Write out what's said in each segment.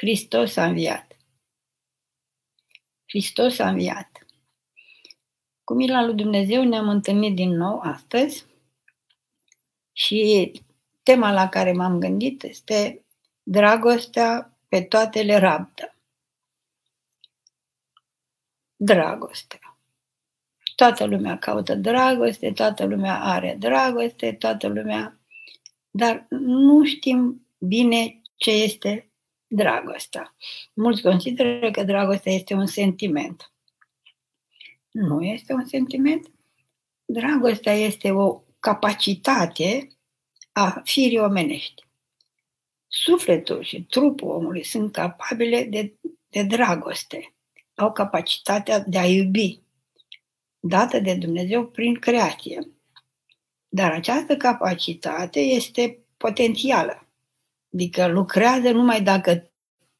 Hristos a înviat. Hristos a înviat. Cu mila lui Dumnezeu ne-am întâlnit din nou astăzi și tema la care m-am gândit este dragostea pe toate le rabdă. Dragostea. Toată lumea caută dragoste, toată lumea are dragoste, toată lumea... Dar nu știm bine ce este dragostea. Mulți consideră că dragostea este un sentiment. Nu este un sentiment. Dragostea este o capacitate a firii omenești. Sufletul și trupul omului sunt capabile de, de dragoste. Au capacitatea de a iubi, dată de Dumnezeu prin creație. Dar această capacitate este potențială. Adică lucrează numai dacă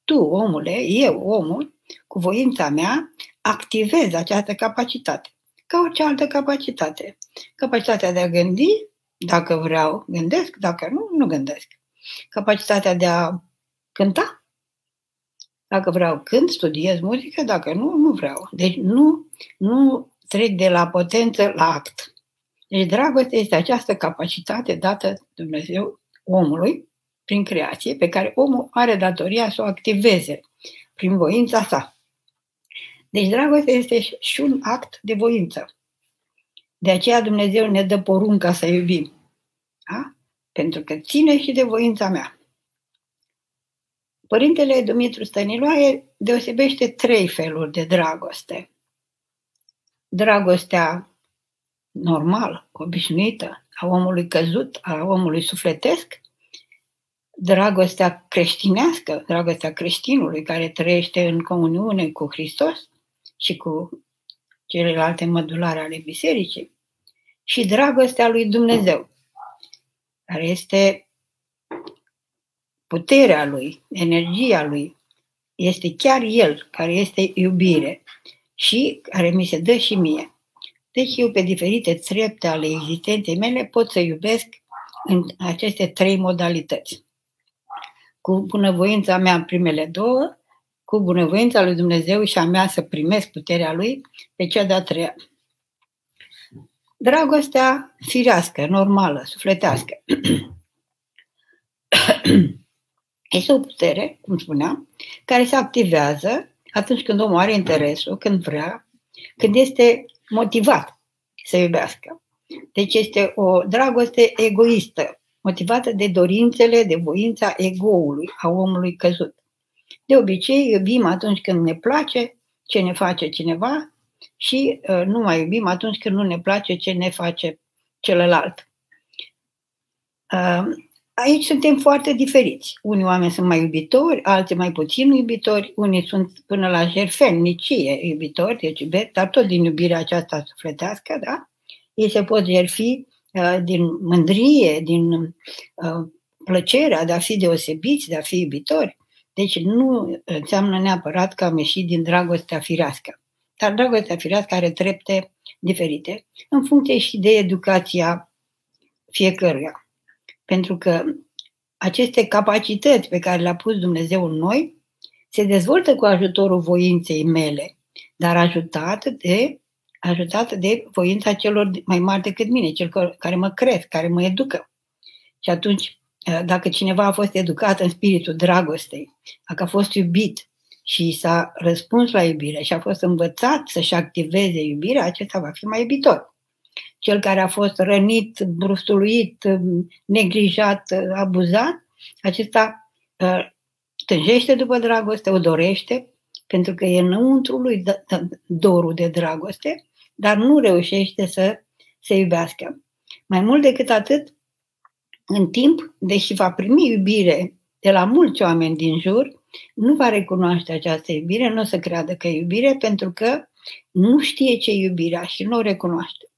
tu, omule, eu, omul, cu voința mea, activez această capacitate. Ca orice altă capacitate. Capacitatea de a gândi, dacă vreau, gândesc, dacă nu, nu gândesc. Capacitatea de a cânta, dacă vreau, cânt, studiez muzică, dacă nu, nu vreau. Deci nu, nu trec de la potență la act. Deci dragostea este această capacitate dată Dumnezeu omului prin creație, pe care omul are datoria să o activeze prin voința sa. Deci dragostea este și un act de voință. De aceea Dumnezeu ne dă porunca să iubim. Da? Pentru că ține și de voința mea. Părintele Dumitru Stăniloae deosebește trei feluri de dragoste. Dragostea normală, obișnuită, a omului căzut, a omului sufletesc, dragostea creștinească, dragostea creștinului care trăiește în comuniune cu Hristos și cu celelalte mădulare ale bisericii, și dragostea lui Dumnezeu, care este puterea lui, energia lui, este chiar el care este iubire și care mi se dă și mie. Deci eu pe diferite trepte ale existenței mele pot să iubesc în aceste trei modalități. Cu bunăvoința mea primele două, cu bunăvoința lui Dumnezeu și a mea să primesc puterea lui pe cea de-a treia. Dragostea firească, normală, sufletească. este o putere, cum spuneam, care se activează atunci când omul are interesul, când vrea, când este motivat să iubească. Deci este o dragoste egoistă, motivată de dorințele, de voința egoului, a omului căzut. De obicei, iubim atunci când ne place ce ne face cineva și uh, nu mai iubim atunci când nu ne place ce ne face celălalt. Uh, aici suntem foarte diferiți. Unii oameni sunt mai iubitori, alții mai puțin iubitori, unii sunt până la jerfennicie iubitori, deci iubesc, dar tot din iubirea aceasta sufletească, da? Ei se pot jerfi uh, din mândrie, din uh, plăcerea de a fi deosebiți, de a fi iubitori. Deci nu înseamnă neapărat că am ieșit din dragostea firească. Dar dragostea firească are trepte diferite în funcție și de educația fiecăruia. Pentru că aceste capacități pe care le-a pus Dumnezeu în noi se dezvoltă cu ajutorul voinței mele, dar ajutat de, ajutat de voința celor mai mari decât mine, cel care mă cresc, care mă educă. Și atunci Eh, dacă cineva a fost educat în spiritul dragostei, dacă a fost iubit și s-a răspuns la iubire și a fost învățat să-și activeze iubirea, acesta va fi mai iubitor. Cel care a fost rănit, brustuluit, neglijat, abuzat, acesta eh, tânjește după dragoste, o dorește, pentru că e înăuntru lui dorul de dragoste, dar nu reușește să se iubească. Mai mult decât atât, în timp, deși va primi iubire de la mulți oameni din jur, nu va recunoaște această iubire, nu o să creadă că e iubire, pentru că nu știe ce e iubirea și nu o recunoaște.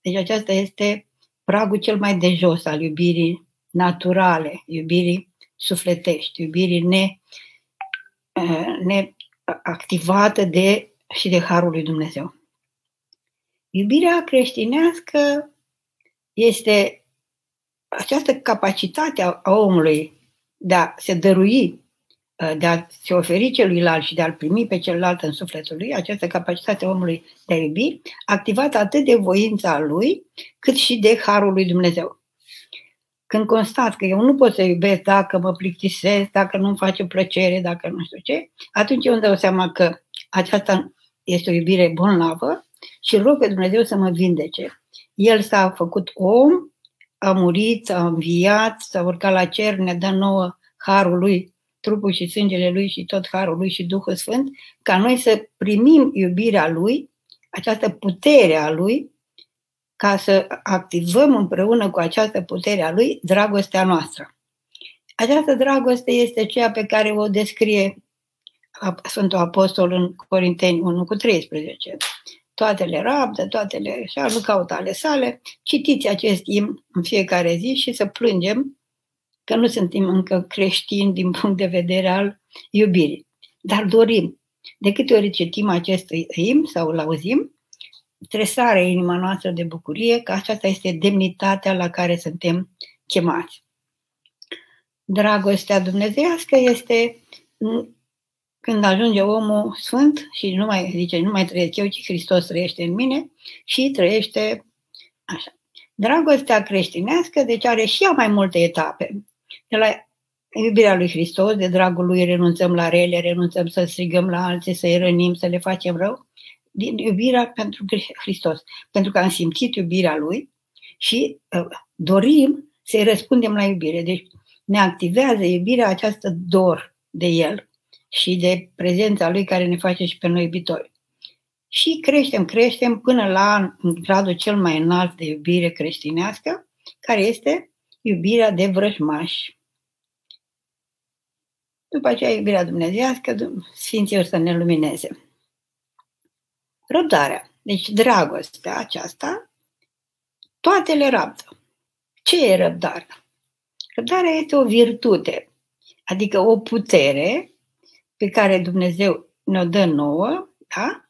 Deci aceasta este pragul cel mai de jos al iubirii naturale, iubirii sufletești, iubirii ne, eh, neactivată de și de Harul lui Dumnezeu. Iubirea creștinească este această capacitate a omului de a se dărui uh, de a se oferi celuilalt și de a-l primi pe celălalt în sufletul lui, această capacitate omului de a iubi, activată atât de voința lui, cât și de harul lui Dumnezeu. Când constat că eu nu pot să iubesc dacă mă plictisesc, dacă nu-mi face plăcere, dacă nu știu ce, atunci eu îmi dau seama că aceasta este o iubire bolnavă și rog pe Dumnezeu să mă vindece. El s-a făcut om, a murit, a înviat, s-a urcat la cer, ne dă nouă harul lui, trupul și sângele lui și tot harul lui și Duhul Sfânt, ca noi să primim iubirea lui, această putere a lui, ca să activăm împreună cu această putere a lui dragostea noastră. Această dragoste este ceea pe care o descrie Sfântul Apostol în Corinteni 1 cu 13. Toate le rabdă, toate le așa, nu caută ale sale. Citiți acest imn în fiecare zi și să plângem că nu suntem încă creștini din punct de vedere al iubirii. Dar dorim. De câte ori citim acest imn sau îl auzim, tresare inima noastră de bucurie că aceasta este demnitatea la care suntem chemați. Dragostea dumnezeiască este când ajunge omul sfânt și nu mai, zice, nu mai trăiesc eu, ci Hristos trăiește în mine și trăiește așa. Dragostea creștinească, deci are și ea mai multe etape. De la iubirea lui Hristos, de dragul lui renunțăm la rele, renunțăm să strigăm la alții, să-i rănim, să le facem rău, din iubirea pentru Hristos. Pentru că am simțit iubirea lui și uh, dorim să-i răspundem la iubire. Deci ne activează iubirea această dor de el și de prezența lui care ne face și pe noi iubitori. Și creștem, creștem până la gradul cel mai înalt de iubire creștinească, care este iubirea de vrăjmași. După aceea iubirea dumnezească, Sfinții să ne lumineze. Răbdarea. Deci dragostea aceasta, toate le rabdă. Ce e răbdarea? Răbdarea este o virtute, adică o putere pe care Dumnezeu ne-o dă nouă, da?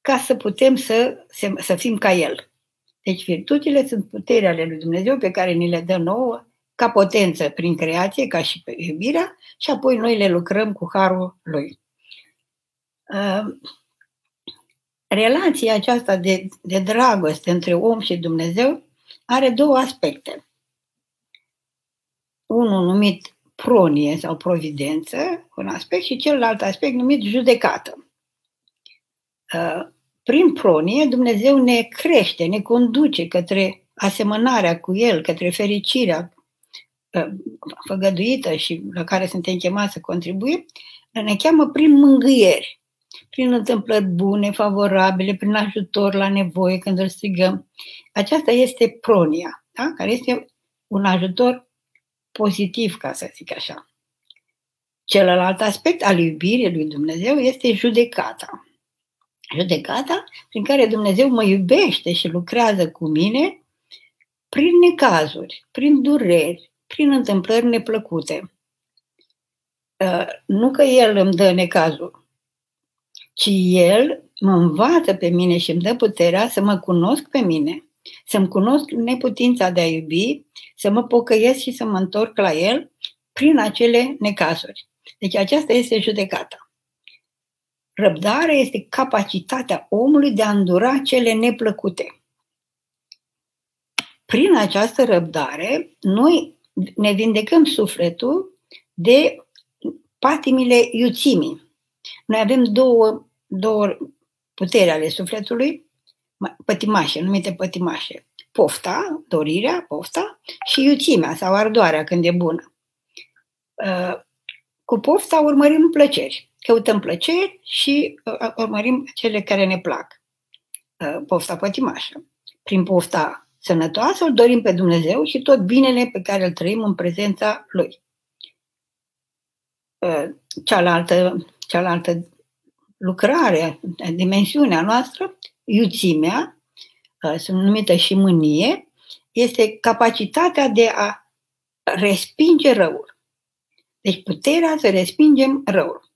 ca să putem să, să, să fim ca El. Deci virtutile sunt puterea ale lui Dumnezeu pe care ni le dă nouă ca potență prin creație, ca și pe iubirea, și apoi noi le lucrăm cu harul Lui. Uh, relația aceasta de, de dragoste între om și Dumnezeu are două aspecte. Unul numit pronie sau providență, un aspect, și celălalt aspect numit judecată. Uh, prin pronie, Dumnezeu ne crește, ne conduce către asemănarea cu El, către fericirea uh, făgăduită și la care suntem chemați să contribuim, ne cheamă prin mângâieri, prin întâmplări bune, favorabile, prin ajutor la nevoie când îl strigăm. Aceasta este pronia, da? care este un ajutor pozitiv, ca să zic așa. Celălalt aspect al iubirii lui Dumnezeu este judecata. Judecata prin care Dumnezeu mă iubește și lucrează cu mine prin necazuri, prin dureri, prin întâmplări neplăcute. Uh, nu că El îmi dă necazul, ci El mă învață pe mine și îmi dă puterea să mă cunosc pe mine să-mi cunosc neputința de a iubi, să mă pocăiesc și să mă întorc la el prin acele necazuri. Deci aceasta este judecata. Răbdarea este capacitatea omului de a îndura cele neplăcute. Prin această răbdare, noi ne vindecăm sufletul de patimile iuțimii. Noi avem două, două puteri ale sufletului, pătimașe, numite pătimașe. Pofta, dorirea, pofta și iuțimea sau ardoarea când e bună. Uh, cu pofta urmărim plăceri. Căutăm plăceri și uh, urmărim cele care ne plac. Uh, pofta pătimașă. Prin pofta sănătoasă îl dorim pe Dumnezeu și tot binele pe care îl trăim în prezența Lui. Cealaltă, cealaltă lucrare, dimensiunea noastră, iuțimea, uh, sunt numită și mânie, este capacitatea de a respinge răul. Deci puterea să respingem răul.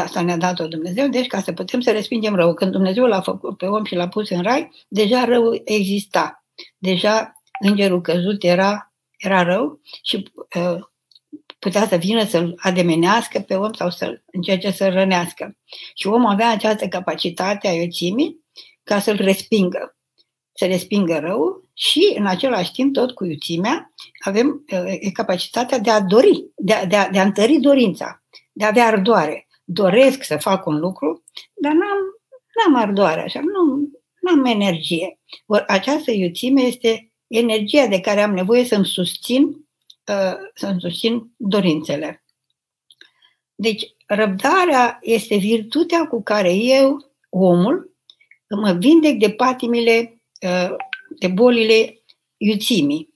Asta ne-a dat-o Dumnezeu, deci ca să putem să respingem răul. Când Dumnezeu l-a făcut pe om și l-a pus în rai, deja răul exista. Deja îngerul căzut era, era rău și uh, putea să vină să-l ademenească pe om sau să-l încerce să-l rănească. Și omul avea această capacitate a iuțimii ca să-l respingă, să respingă rău și în același timp, tot cu iuțimea, avem e, capacitatea de a dori, de a, de, a, de a întări dorința, de a avea ardoare. Doresc să fac un lucru, dar n-am, n-am ardoare, așa, nu am energie. Or, această iuțime este energia de care am nevoie să-mi susțin, uh, să-mi susțin dorințele. Deci, răbdarea este virtutea cu care eu, omul, mă vindec de patimile, uh, de bolile iuțimii,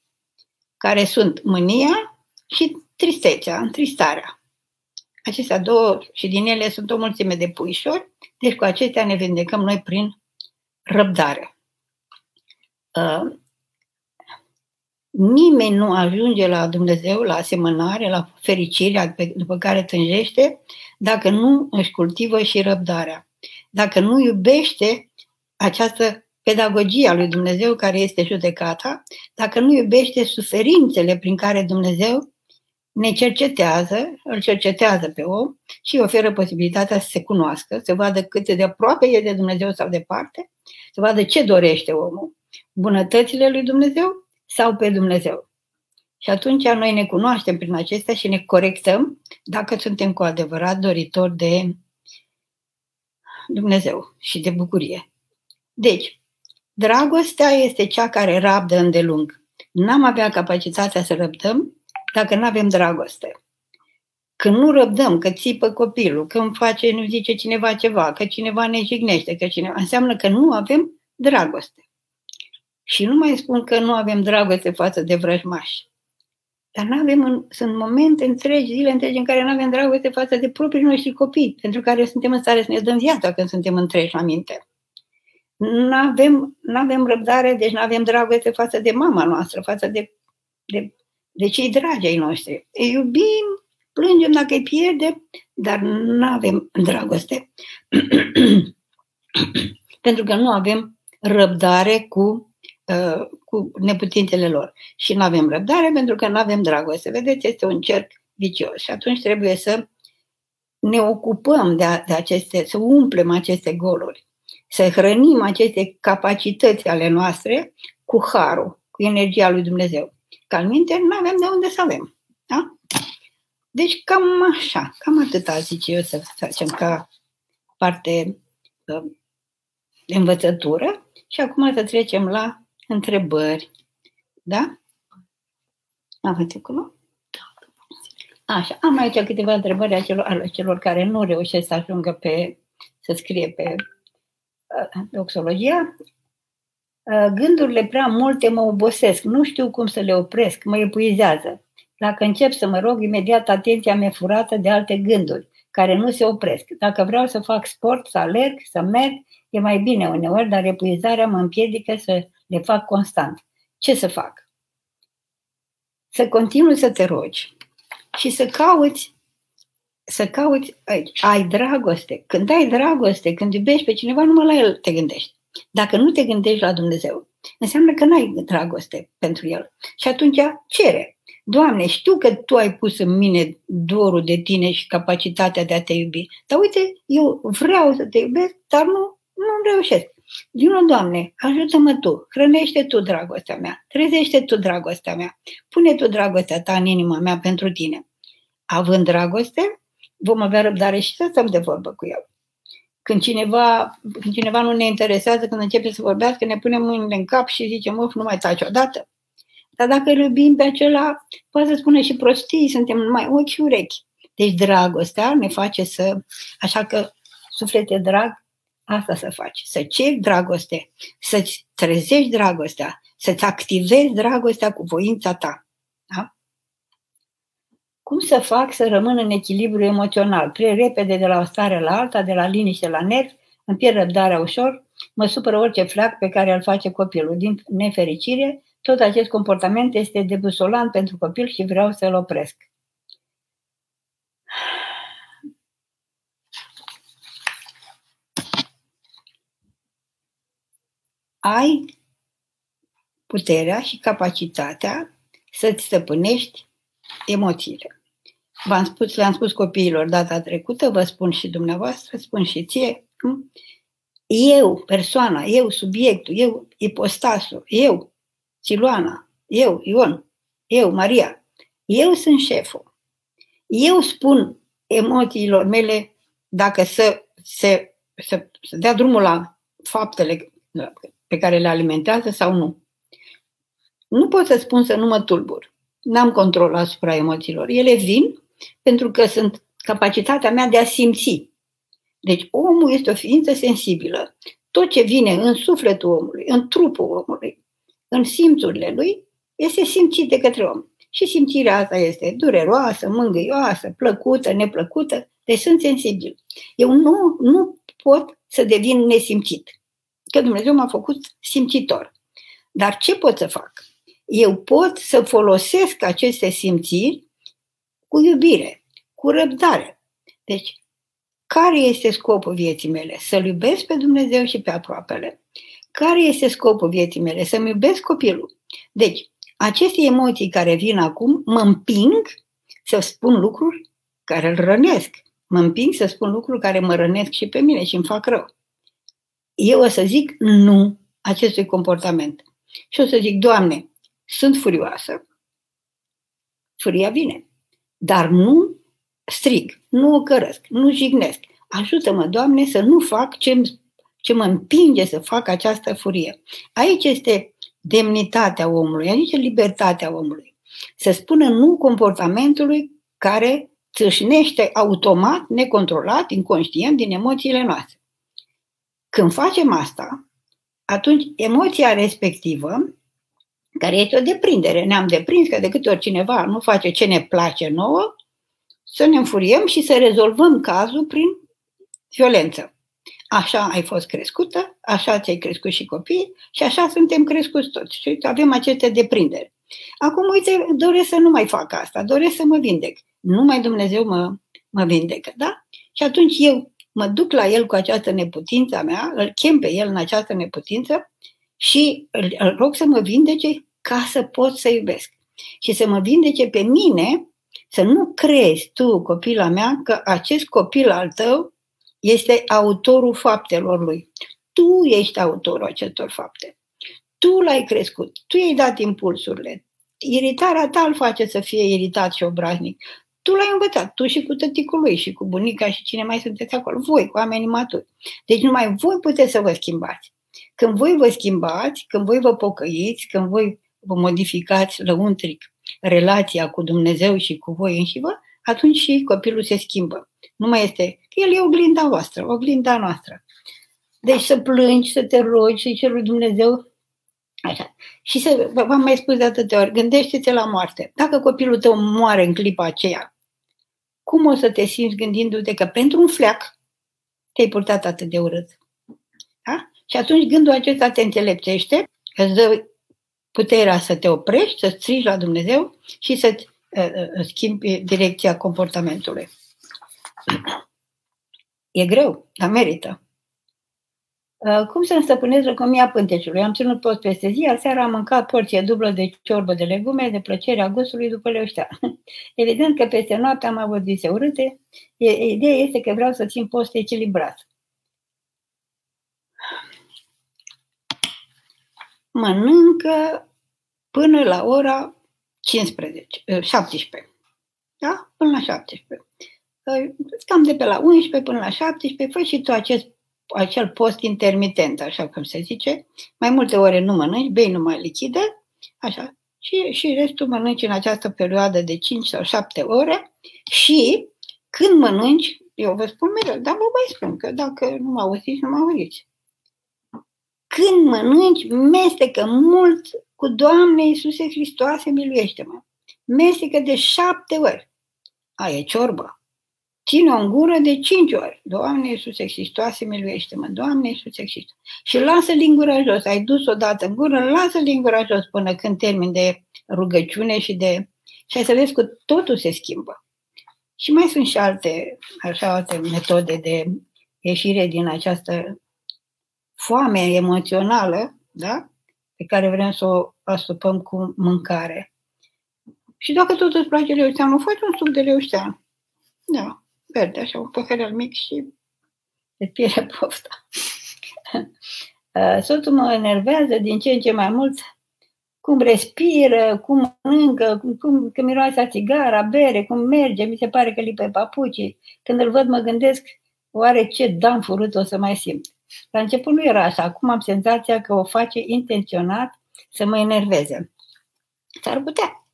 care sunt mânia și tristețea, întristarea. Acestea două și din ele sunt o mulțime de puișori, deci cu acestea ne vindecăm noi prin răbdare. Uh, nimeni nu ajunge la Dumnezeu, la asemănare, la fericirea după care tânjește, dacă nu își cultivă și răbdarea. Dacă nu iubește această pedagogie a lui Dumnezeu care este judecata, dacă nu iubește suferințele prin care Dumnezeu ne cercetează, îl cercetează pe om și oferă posibilitatea să se cunoască, să vadă cât de aproape e de Dumnezeu sau departe, să vadă ce dorește omul, bunătățile lui Dumnezeu sau pe Dumnezeu. Și atunci noi ne cunoaștem prin acestea și ne corectăm dacă suntem cu adevărat doritori de Dumnezeu și de bucurie. Deci, dragostea este cea care rabdă îndelung. N-am avea capacitatea să răbdăm dacă nu avem dragoste. Când nu răbdăm, că țipă copilul, că îmi face, nu zice cineva ceva, că cineva ne jignește, că cineva... Înseamnă că nu avem dragoste. Și nu mai spun că nu avem dragoste față de vrăjmași. Dar nu avem în, sunt momente întregi, zile întregi în care nu avem dragoste față de proprii noștri copii, pentru care suntem în stare să ne dăm viața când suntem întregi la minte. Nu avem, avem răbdare, deci nu avem dragoste față de mama noastră, față de, de, de cei dragi ai noștri. Îi iubim, plângem dacă îi pierde, dar nu avem dragoste. pentru că nu avem răbdare cu, uh, cu neputințele lor. Și nu avem răbdare pentru că nu avem dragoste. Vedeți, este un cerc vicios. Și atunci trebuie să ne ocupăm de, a, de aceste, să umplem aceste goluri, să hrănim aceste capacități ale noastre cu harul, cu energia lui Dumnezeu. Ca minte, nu avem de unde să avem. Da? Deci cam așa, cam atâta zice eu să facem ca parte uh, de învățătură și acum să trecem la întrebări. Da? Aveți acolo? Așa, am aici câteva întrebări a celor, ale celor care nu reușesc să ajungă pe, să scrie pe uh, doxologia. Uh, gândurile prea multe mă obosesc, nu știu cum să le opresc, mă epuizează. Dacă încep să mă rog, imediat atenția mea furată de alte gânduri, care nu se opresc. Dacă vreau să fac sport, să alerg, să merg, E mai bine uneori, dar epuizarea mă împiedică să le fac constant. Ce să fac? Să continui să te rogi și să cauți să cauți aici. Ai dragoste. Când ai dragoste, când iubești pe cineva, numai la el te gândești. Dacă nu te gândești la Dumnezeu, înseamnă că n-ai dragoste pentru el. Și atunci cere. Doamne, știu că Tu ai pus în mine dorul de Tine și capacitatea de a Te iubi. Dar uite, eu vreau să Te iubesc, dar nu nu reușesc. Vino, Doamne, ajută-mă Tu, hrănește Tu dragostea mea, trezește Tu dragostea mea, pune Tu dragostea Ta în inima mea pentru Tine. Având dragoste, vom avea răbdare și să stăm de vorbă cu El. Când cineva, când cineva nu ne interesează, când începe să vorbească, ne punem mâinile în cap și zicem, of, nu mai taci odată. Dar dacă îl iubim pe acela, poate să spune și prostii, suntem numai ochi și urechi. Deci dragostea ne face să... Așa că, suflete drag, Asta să faci, să ceri dragoste, să-ți trezești dragostea, să-ți activezi dragostea cu voința ta. Da? Cum să fac să rămân în echilibru emoțional? Prea repede de la o stare la alta, de la liniște la nervi, îmi pierd răbdarea ușor, mă supără orice flac pe care îl face copilul. Din nefericire, tot acest comportament este debusolant pentru copil și vreau să-l opresc. Ai puterea și capacitatea să-ți stăpânești emoțiile. v-am spus, le-am spus copiilor data trecută, vă spun și dumneavoastră, spun și ție, eu, persoana, eu, subiectul, eu, ipostasul, eu, Siluana, eu, Ion, eu, Maria, eu sunt șeful. Eu spun emoțiilor mele dacă să, să, să, să dea drumul la faptele pe care le alimentează sau nu. Nu pot să spun să nu mă tulbur. N-am control asupra emoțiilor. Ele vin pentru că sunt capacitatea mea de a simți. Deci omul este o ființă sensibilă. Tot ce vine în sufletul omului, în trupul omului, în simțurile lui, este simțit de către om. Și simțirea asta este dureroasă, mângâioasă, plăcută, neplăcută, deci sunt sensibil. Eu nu, nu pot să devin nesimțit, că Dumnezeu m-a făcut simțitor. Dar ce pot să fac? Eu pot să folosesc aceste simțiri cu iubire, cu răbdare. Deci, care este scopul vieții mele? Să-L iubesc pe Dumnezeu și pe aproapele. Care este scopul vieții mele? Să-mi iubesc copilul. Deci, aceste emoții care vin acum mă împing să spun lucruri care îl rănesc. Mă împing să spun lucruri care mă rănesc și pe mine și îmi fac rău. Eu o să zic nu acestui comportament. Și o să zic, Doamne, sunt furioasă. Furia vine. Dar nu strig, nu o cărăsc, nu jignesc. Ajută-mă, Doamne, să nu fac ce, ce mă împinge să fac această furie. Aici este demnitatea omului, aici libertatea omului. Să spună nu comportamentului care țâșnește automat, necontrolat, inconștient din emoțiile noastre. Când facem asta, atunci emoția respectivă, care este o deprindere, ne-am deprins că de câte ori cineva nu face ce ne place nouă, să ne înfuriem și să rezolvăm cazul prin violență. Așa ai fost crescută, așa ți-ai crescut și copiii și așa suntem crescuți toți. Și avem aceste deprinderi. Acum, uite, doresc să nu mai fac asta, doresc să mă vindec. Numai Dumnezeu mă, mă vindecă, da? Și atunci eu mă duc la el cu această neputință a mea, îl chem pe el în această neputință și îl, îl rog să mă vindece ca să pot să iubesc. Și să mă vindece pe mine, să nu crezi tu, copila mea, că acest copil al tău este autorul faptelor lui. Tu ești autorul acestor fapte. Tu l-ai crescut, tu i-ai dat impulsurile. Iritarea ta îl face să fie iritat și obraznic. Tu l-ai învățat, tu și cu tăticul lui și cu bunica și cine mai sunteți acolo, voi, cu oamenii maturi. Deci numai voi puteți să vă schimbați. Când voi vă schimbați, când voi vă pocăiți, când voi vă modificați lăuntric relația cu Dumnezeu și cu voi înși vă, atunci și copilul se schimbă. Nu mai este, el e oglinda voastră, oglinda noastră. Deci să plângi, să te rogi, să-i ceri lui Dumnezeu Așa. Și să, v-am mai spus de atâtea ori, gândește-te la moarte. Dacă copilul tău moare în clipa aceea, cum o să te simți gândindu-te că pentru un fleac te-ai purtat atât de urât? Da? Și atunci gândul acesta te înțelepțește, îți dă puterea să te oprești, să strigi la Dumnezeu și să-ți uh, uh, schimbi direcția comportamentului. E greu, dar merită. Uh, cum să-mi stăpânesc lăcomia pânteciului? Am ținut post peste zi, iar seara am mâncat porție dublă de ciorbă de legume, de plăcerea gustului după leoștea. Evident că peste noapte am avut vise urâte. Ideea este că vreau să țin post echilibrat. Mănâncă până la ora 15, 17. Uh, da? Până la 17. Uh, cam de pe la 11 până la 17, fă și tu acest acel post intermitent, așa cum se zice, mai multe ore nu mănânci, bei numai lichide, așa, și, și restul mănânci în această perioadă de 5 sau 7 ore și când mănânci, eu vă spun mereu, dar vă mai spun că dacă nu mă auziți, nu mă auziți. Când mănânci, mestecă mult cu Doamne Iisuse Hristoase, miluiește-mă. Mestecă de șapte ori. Aia e ciorbă. Ține-o în gură de cinci ori. Doamne Iisuse Hristoase, miluiește-mă. Doamne Iisuse Hristoase. Și lasă lingura jos. Ai dus odată în gură, lasă lingura jos până când termin de rugăciune și de... Și ai să vezi că totul se schimbă. Și mai sunt și alte, așa, alte metode de ieșire din această foame emoțională, da? Pe care vrem să o astupăm cu mâncare. Și dacă tot îți place leușteanul, faci un suc de leuștean. Da, verde, așa, un păhărel mic și de piele pofta. Uh, soțul mă enervează din ce în ce mai mult cum respiră, cum mănâncă, cum, cum că miroase a țigara, bere, cum merge, mi se pare că lipe papucii. Când îl văd, mă gândesc, oare ce dam furut o să mai simt. La început nu era așa, acum am senzația că o face intenționat să mă enerveze. S-ar putea.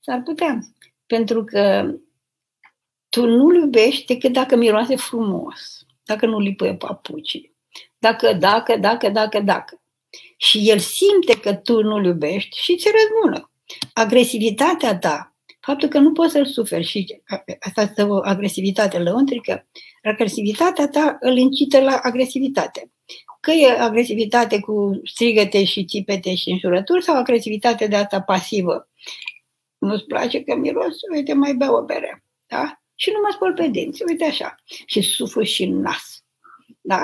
S-ar putea. Pentru că tu nu-l iubești decât dacă miroase frumos, dacă nu lipăie papucii, dacă, dacă, dacă, dacă, dacă. Și el simte că tu nu-l iubești și ți răzbună. Agresivitatea ta, faptul că nu poți să-l suferi și asta este o agresivitate lăuntrică, agresivitatea ta îl incită la agresivitate. Că e agresivitate cu strigăte și țipete și înjurături sau agresivitate de asta pasivă. Nu-ți place că miros? Uite, mai beau o bere. Da? Și nu mă spăl pe dinți, uite așa. Și suflu și în nas. Da?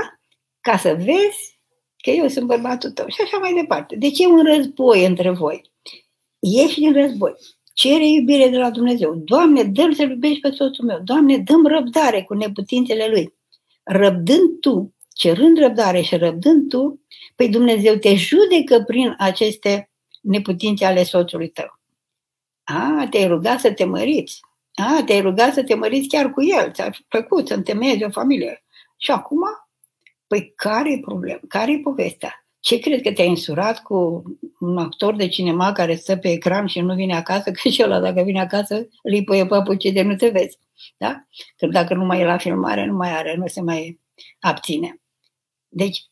Ca să vezi că eu sunt bărbatul tău și așa mai departe. Deci e un război între voi. Ieși din război. Cere iubire de la Dumnezeu. Doamne, dă să iubești pe soțul meu. Doamne, dăm răbdare cu neputințele lui. Răbdând tu, cerând răbdare și răbdând tu, păi Dumnezeu te judecă prin aceste neputințe ale soțului tău. A, te-ai rugat să te măriți. A, te-ai rugat să te măriți chiar cu el. Ți-a plăcut să întemeiezi o familie. Și acum Păi care e problema? Care e povestea? Ce crezi că te-ai însurat cu un actor de cinema care stă pe ecran și nu vine acasă? Că și ăla dacă vine acasă îi păie papuce de nu te vezi. Da? Că dacă nu mai e la filmare, nu mai are, nu se mai abține. Deci,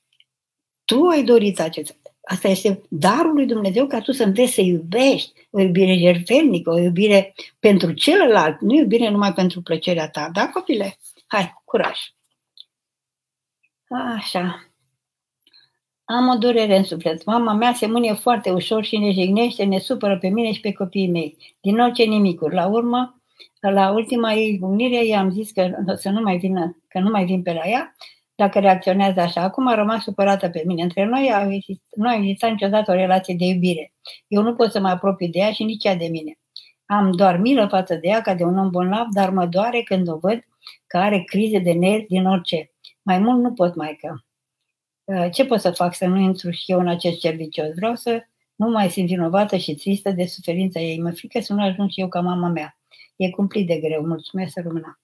tu ai dorit acest. Asta este darul lui Dumnezeu ca tu să înveți să iubești o iubire jertfelnică, o iubire pentru celălalt, nu iubire numai pentru plăcerea ta. Da, copile? Hai, curaj! Așa. Am o durere în suflet. Mama mea se mânie foarte ușor și ne jignește, ne supără pe mine și pe copiii mei. Din orice nimicuri. La urmă, la ultima ei unire, i-am zis că să nu mai vină, că nu mai vin pe la ea, dacă reacționează așa. Acum a rămas supărată pe mine. Între noi a existat, nu a existat niciodată o relație de iubire. Eu nu pot să mă apropii de ea și nici ea de mine. Am doar milă față de ea ca de un om bolnav, dar mă doare când o văd că are crize de nervi din orice. Mai mult nu pot, mai că. Uh, ce pot să fac să nu intru și eu în acest cer vicios? Vreau să nu mai simt vinovată și tristă de suferința ei. Mă frică să nu ajung și eu ca mama mea. E cumplit de greu. Mulțumesc, rămână.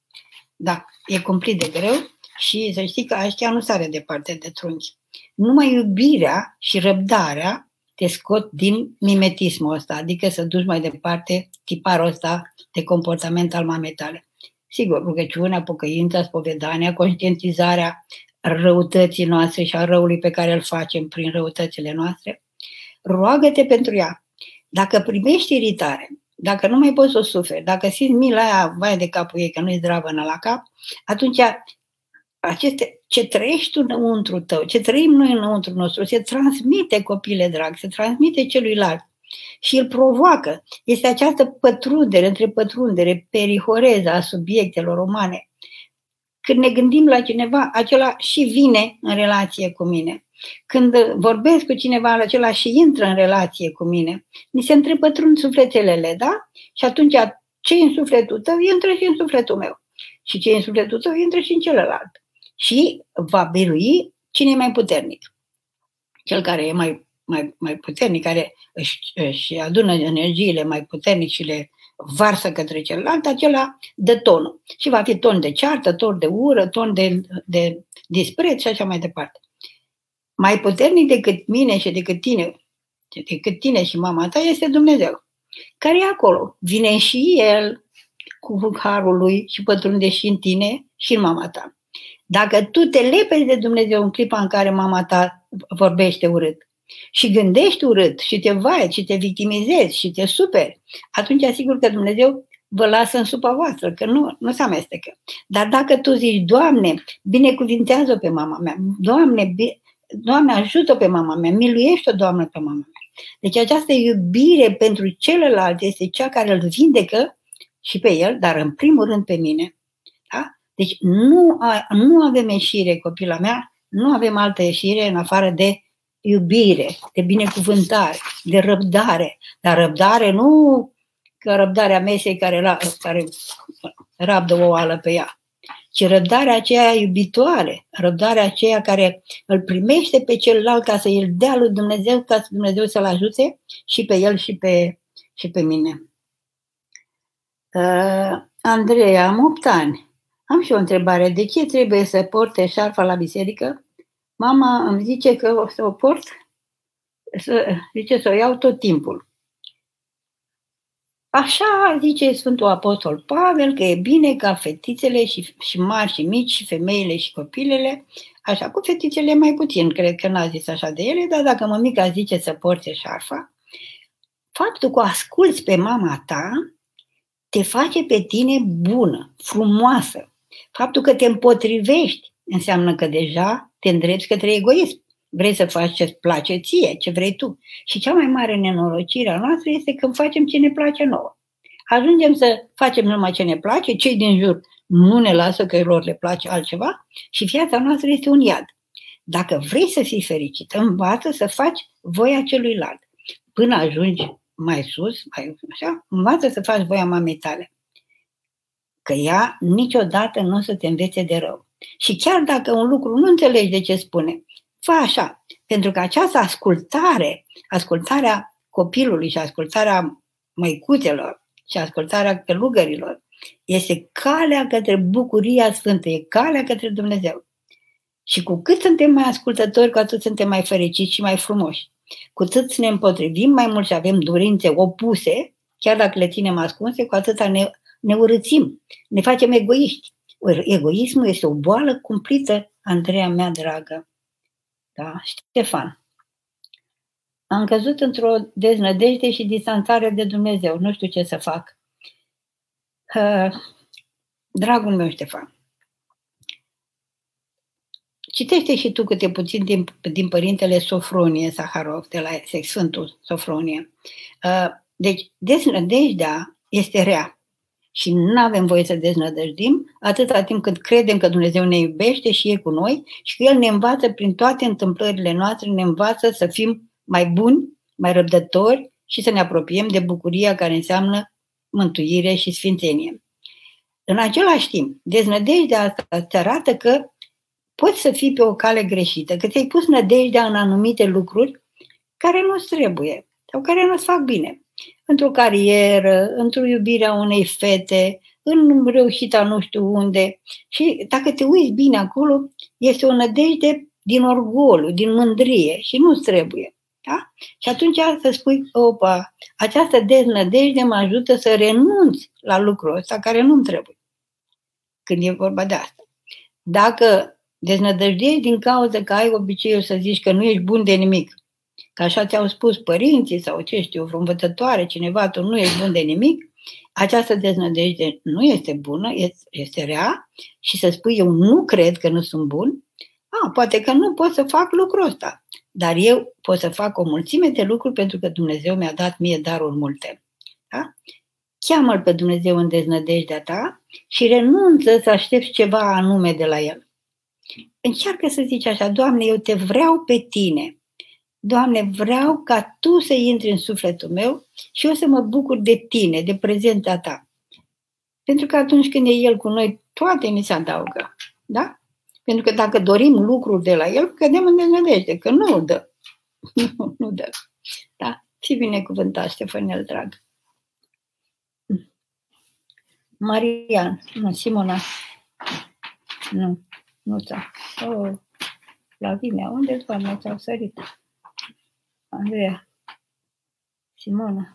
Da, e cumplit de greu și să știi că aștia nu sare departe de trunchi. Numai iubirea și răbdarea te scot din mimetismul ăsta, adică să duci mai departe tiparul ăsta de comportament al mamei tale. Sigur, rugăciunea, pocăința, spovedania, conștientizarea răutății noastre și a răului pe care îl facem prin răutățile noastre. Roagă-te pentru ea. Dacă primești iritare, dacă nu mai poți să o suferi, dacă simți mila aia, vai de capul ei, că nu-i zdravă la cap, atunci aceste, ce trăiești tu înăuntru tău, ce trăim noi înăuntru nostru, se transmite, copile drag, se transmite celuilalt și îl provoacă. Este această pătrundere, între pătrundere, perihoreza a subiectelor romane. Când ne gândim la cineva, acela și vine în relație cu mine. Când vorbesc cu cineva, acela și intră în relație cu mine. Mi se întrepătrund sufletelele, da? Și atunci ce în sufletul tău, intră și în sufletul meu. Și ce în sufletul tău, intră și în celălalt. Și va birui cine e mai puternic. Cel care e mai mai, mai puternic, care își, își adună energiile mai puternic și le varsă către celălalt, acela dă tonul. Și va fi ton de ceartă, ton de ură, ton de, de dispreț și așa mai departe. Mai puternic decât mine și decât tine, decât tine și mama ta, este Dumnezeu, care e acolo. Vine și El cu harul lui și pătrunde și în tine și în mama ta. Dacă tu te lepezi de Dumnezeu în clipa în care mama ta vorbește urât, și gândești urât și te vai și te victimizezi și te superi, atunci asigur că Dumnezeu vă lasă în supa voastră, că nu, nu se amestecă. Dar dacă tu zici, Doamne, binecuvintează pe mama mea, Doamne, Doamne, ajută pe mama mea, miluiește-o, Doamne, pe mama mea. Deci această iubire pentru celălalt este cea care îl vindecă și pe el, dar în primul rând pe mine. Da? Deci nu, a, nu avem ieșire, copila mea, nu avem altă ieșire în afară de iubire, de binecuvântare, de răbdare. Dar răbdare nu că răbdarea mesei care, care rabdă o oală pe ea, ci răbdarea aceea iubitoare, răbdarea aceea care îl primește pe celălalt ca să îl dea lui Dumnezeu, ca să Dumnezeu să-l ajute și pe el și pe, și pe mine. Uh, Andreea, am 8 ani. Am și o întrebare. De ce trebuie să porte șarfa la biserică? Mama îmi zice că o să o port, să, zice să o iau tot timpul. Așa zice Sfântul Apostol Pavel că e bine ca fetițele și, și mari și mici și femeile și copilele, așa cu fetițele mai puțin, cred că n-a zis așa de ele, dar dacă mămica zice să porte șarfa, faptul că asculți pe mama ta te face pe tine bună, frumoasă. Faptul că te împotrivești înseamnă că deja te îndrepți către egoism. Vrei să faci ce-ți place ție, ce vrei tu. Și cea mai mare nenorocire a noastră este când facem ce ne place nouă. Ajungem să facem numai ce ne place, cei din jur nu ne lasă că lor le place altceva și viața noastră este un iad. Dacă vrei să fii fericit, învață să faci voia celuilalt. Până ajungi mai sus, mai așa, învață să faci voia mamei tale. Că ea niciodată nu o să te învețe de rău. Și chiar dacă un lucru nu înțelegi de ce spune, fă așa. Pentru că această ascultare, ascultarea copilului și ascultarea măicuțelor și ascultarea călugărilor, este calea către bucuria sfântă, e calea către Dumnezeu. Și cu cât suntem mai ascultători, cu atât suntem mai fericiți și mai frumoși. Cu cât ne împotrivim mai mult și avem dorințe opuse, chiar dacă le ținem ascunse, cu atât ne, ne urățim, ne facem egoiști. Egoismul este o boală cumplită, Andreea mea dragă. Da? Ștefan. Am căzut într-o deznădejde și distanțare de Dumnezeu. Nu știu ce să fac. Dragul meu, Ștefan, citește și tu câte puțin din, din părintele Sofronie Saharov, de la Sfântul Sofronie. Deci, deznădejdea este rea și nu avem voie să deznădăjdim atâta timp cât credem că Dumnezeu ne iubește și e cu noi și că El ne învață prin toate întâmplările noastre, ne învață să fim mai buni, mai răbdători și să ne apropiem de bucuria care înseamnă mântuire și sfințenie. În același timp, deznădejdea asta îți arată că poți să fii pe o cale greșită, că ți-ai pus nădejdea în anumite lucruri care nu-ți trebuie sau care nu-ți fac bine într-o carieră, într-o iubirea unei fete, în reușita nu știu unde. Și dacă te uiți bine acolo, este o nădejde din orgoliu, din mândrie și nu trebuie. Da? Și atunci să spui, opa, această deznădejde mă ajută să renunț la lucrul ăsta care nu-mi trebuie. Când e vorba de asta. Dacă deznădăjdești din cauza că ai obiceiul să zici că nu ești bun de nimic, că așa ți-au spus părinții sau ce știu, vreo învățătoare, cineva, tu nu ești bun de nimic, această deznădejde nu este bună, este rea și să spui eu nu cred că nu sunt bun, a, poate că nu pot să fac lucrul ăsta, dar eu pot să fac o mulțime de lucruri pentru că Dumnezeu mi-a dat mie daruri multe. Da? Cheamă-L pe Dumnezeu în deznădejdea ta și renunță să aștepți ceva anume de la El. Încearcă să zici așa, Doamne, eu te vreau pe tine. Doamne, vreau ca Tu să intri în sufletul meu și eu să mă bucur de Tine, de prezența Ta. Pentru că atunci când e El cu noi, toate mi se adaugă. Da? Pentru că dacă dorim lucruri de la El, cădem în deznădejde, că nu dă. Nu, nu dă. Da? Fi binecuvântat, Ștefanel, drag. Marian, nu, Simona. Nu, nu ți-a. Oh, Lavinia, unde doamne ți-au sărit? Andreea. Simona.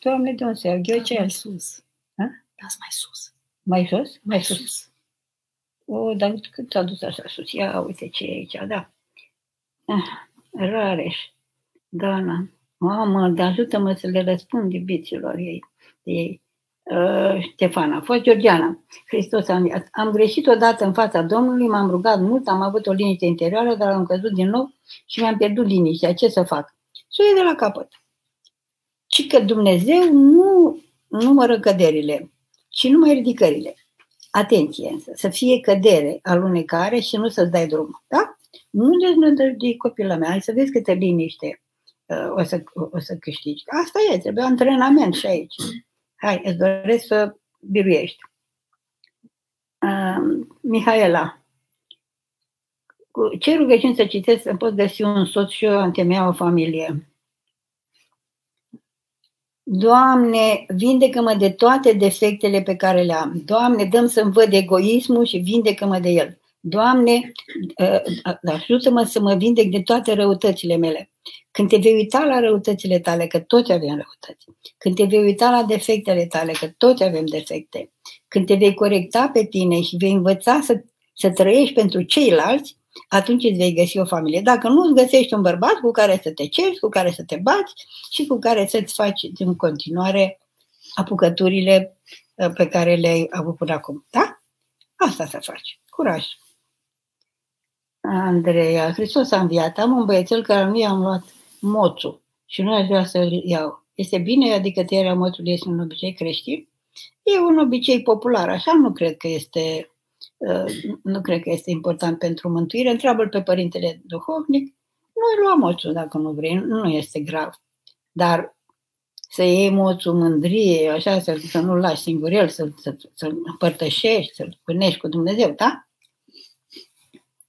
Doamne, de unde se Gheocel. Mai sus. Ha? Dați mai sus. Mai sus? Mai sus. sus. O, dar cât s-a dus așa sus? Ia uite ce e aici, da. Ah, Rareș. Dana. Mamă, dar ajută-mă să le răspund iubiților ei. ei. Uh, Ștefana, a fost Georgiana. Hristos a înviat. Am greșit odată în fața Domnului, m-am rugat mult, am avut o liniște interioară, dar am căzut din nou și mi-am pierdut liniștea. Ce să fac? Să o de la capăt. Ci că Dumnezeu nu numără căderile, ci numai ridicările. Atenție însă, să fie cădere, alunecare și nu să-ți dai drum. Da? Nu deznădăjdi copila mea, hai să vezi câte liniște uh, o să, o să câștigi. Asta e, trebuie antrenament și aici. Hai, îți doresc să biruiești. Uh, Mihaela, cu ce rugăciuni să citesc să pot găsi un soț și eu întemeia o familie? Doamne, vindecă-mă de toate defectele pe care le am. Doamne, dăm să-mi văd egoismul și vindecă-mă de el. Doamne, ă, ajută-mă să mă vindec de toate răutățile mele. Când te vei uita la răutățile tale, că toți avem răutăți, când te vei uita la defectele tale, că toți avem defecte, când te vei corecta pe tine și vei învăța să, să trăiești pentru ceilalți, atunci îți vei găsi o familie. Dacă nu îți găsești un bărbat cu care să te ceri, cu care să te bați și cu care să-ți faci în continuare apucăturile uh, pe care le-ai avut până acum. Da? Asta să faci. Curaj! Andreea, Hristos a înviat. Am un băiețel care nu i-am luat moțul și nu aș vrea să-l iau. Este bine? Adică tăierea moțului este un obicei creștin? E un obicei popular, așa nu cred că este Uh, nu cred că este important pentru mântuire. Întreabă-l pe părintele duhovnic, nu-i lua moțul dacă nu vrei, nu este grav. Dar să iei moțul mândrie, așa, să, să nu-l lași singur el, să, să, să împărtășești, să-l punești cu Dumnezeu, da?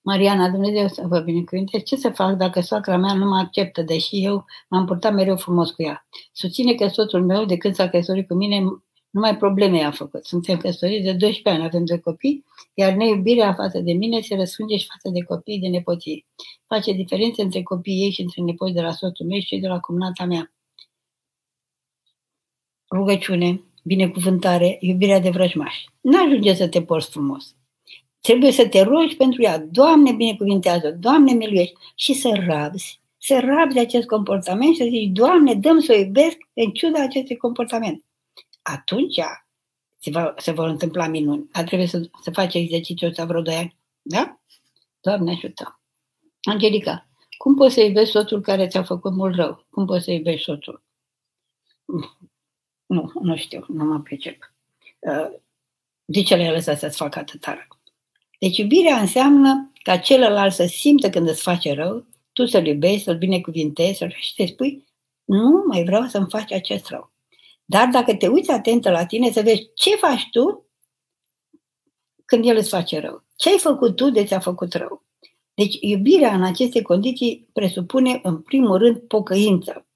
Mariana, Dumnezeu să vă binecuvinte. Ce să fac dacă soacra mea nu mă acceptă, deși eu m-am purtat mereu frumos cu ea? Susține că soțul meu, de când s-a căsătorit cu mine, numai probleme i-a făcut. Suntem căsătoriți de 12 ani, avem doi copii, iar neiubirea față de mine se răspunde și față de copii de nepoții. Face diferențe între copiii ei și între nepoți de la soțul meu și de la cumnata mea. Rugăciune, binecuvântare, iubirea de vrăjmași. Nu ajunge să te porți frumos. Trebuie să te rogi pentru ea. Doamne, binecuvintează, Doamne, miluiește și să rabzi. Să rabzi acest comportament și să zici, Doamne, dăm să o iubesc în ciuda acestui comportament atunci se, va, se vor întâmpla minuni. Dar trebuie să, să faci exercițiul ăsta vreo 2 ani. Da? Doamne ajută. Angelica, cum poți să iubești soțul care ți-a făcut mult rău? Cum poți să iubești soțul? Nu, nu știu, nu mă pricep. Uh, de ce le-ai lăsat să-ți facă atâta rău? Deci iubirea înseamnă ca celălalt să simtă când îți face rău, tu să-l iubești, să-l binecuvintezi, să-l și să spui, nu mai vreau să-mi faci acest rău. Dar dacă te uiți atentă la tine, să vezi ce faci tu când el îți face rău. Ce ai făcut tu de ți-a făcut rău? Deci iubirea în aceste condiții presupune în primul rând pocăință.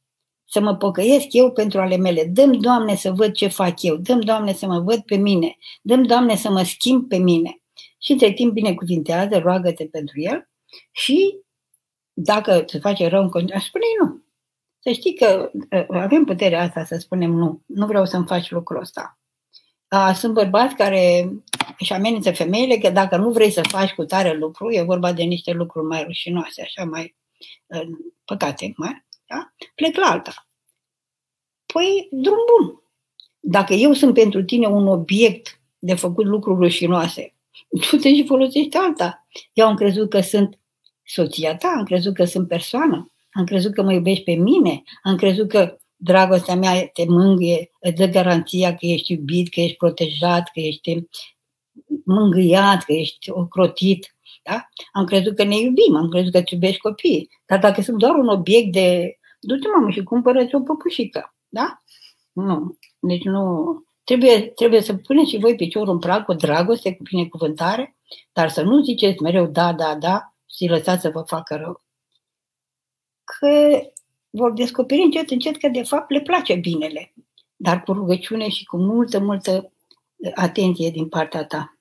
Să mă pocăiesc eu pentru ale mele. Dăm, Doamne, să văd ce fac eu. Dăm, Doamne, să mă văd pe mine. Dăm, Doamne, să mă schimb pe mine. Și între timp binecuvintează, roagă-te pentru el și dacă se face rău în continuare, spune nu. Să știi că avem puterea asta să spunem nu, nu vreau să-mi faci lucrul ăsta. Sunt bărbați care își amenință femeile că dacă nu vrei să faci cu tare lucru, e vorba de niște lucruri mai rușinoase, așa mai păcate, mai, da? plec la alta. Păi, drum bun. Dacă eu sunt pentru tine un obiect de făcut lucruri rușinoase, tu te și folosești alta. Eu am crezut că sunt soția ta, am crezut că sunt persoană. Am crezut că mă iubești pe mine, am crezut că dragostea mea te mângâie, îți dă garanția că ești iubit, că ești protejat, că ești mângâiat, că ești ocrotit. Da? Am crezut că ne iubim, am crezut că îți iubești copiii. Dar dacă sunt doar un obiect de... Du-te, mamă, și cumpără-ți o păpușică. Da? Nu. Deci nu... Trebuie, trebuie să puneți și voi piciorul în prag cu dragoste, cu binecuvântare, dar să nu ziceți mereu da, da, da și lăsați să vă facă rău că vor descoperi încet, încet că de fapt le place binele, dar cu rugăciune și cu multă, multă atenție din partea ta.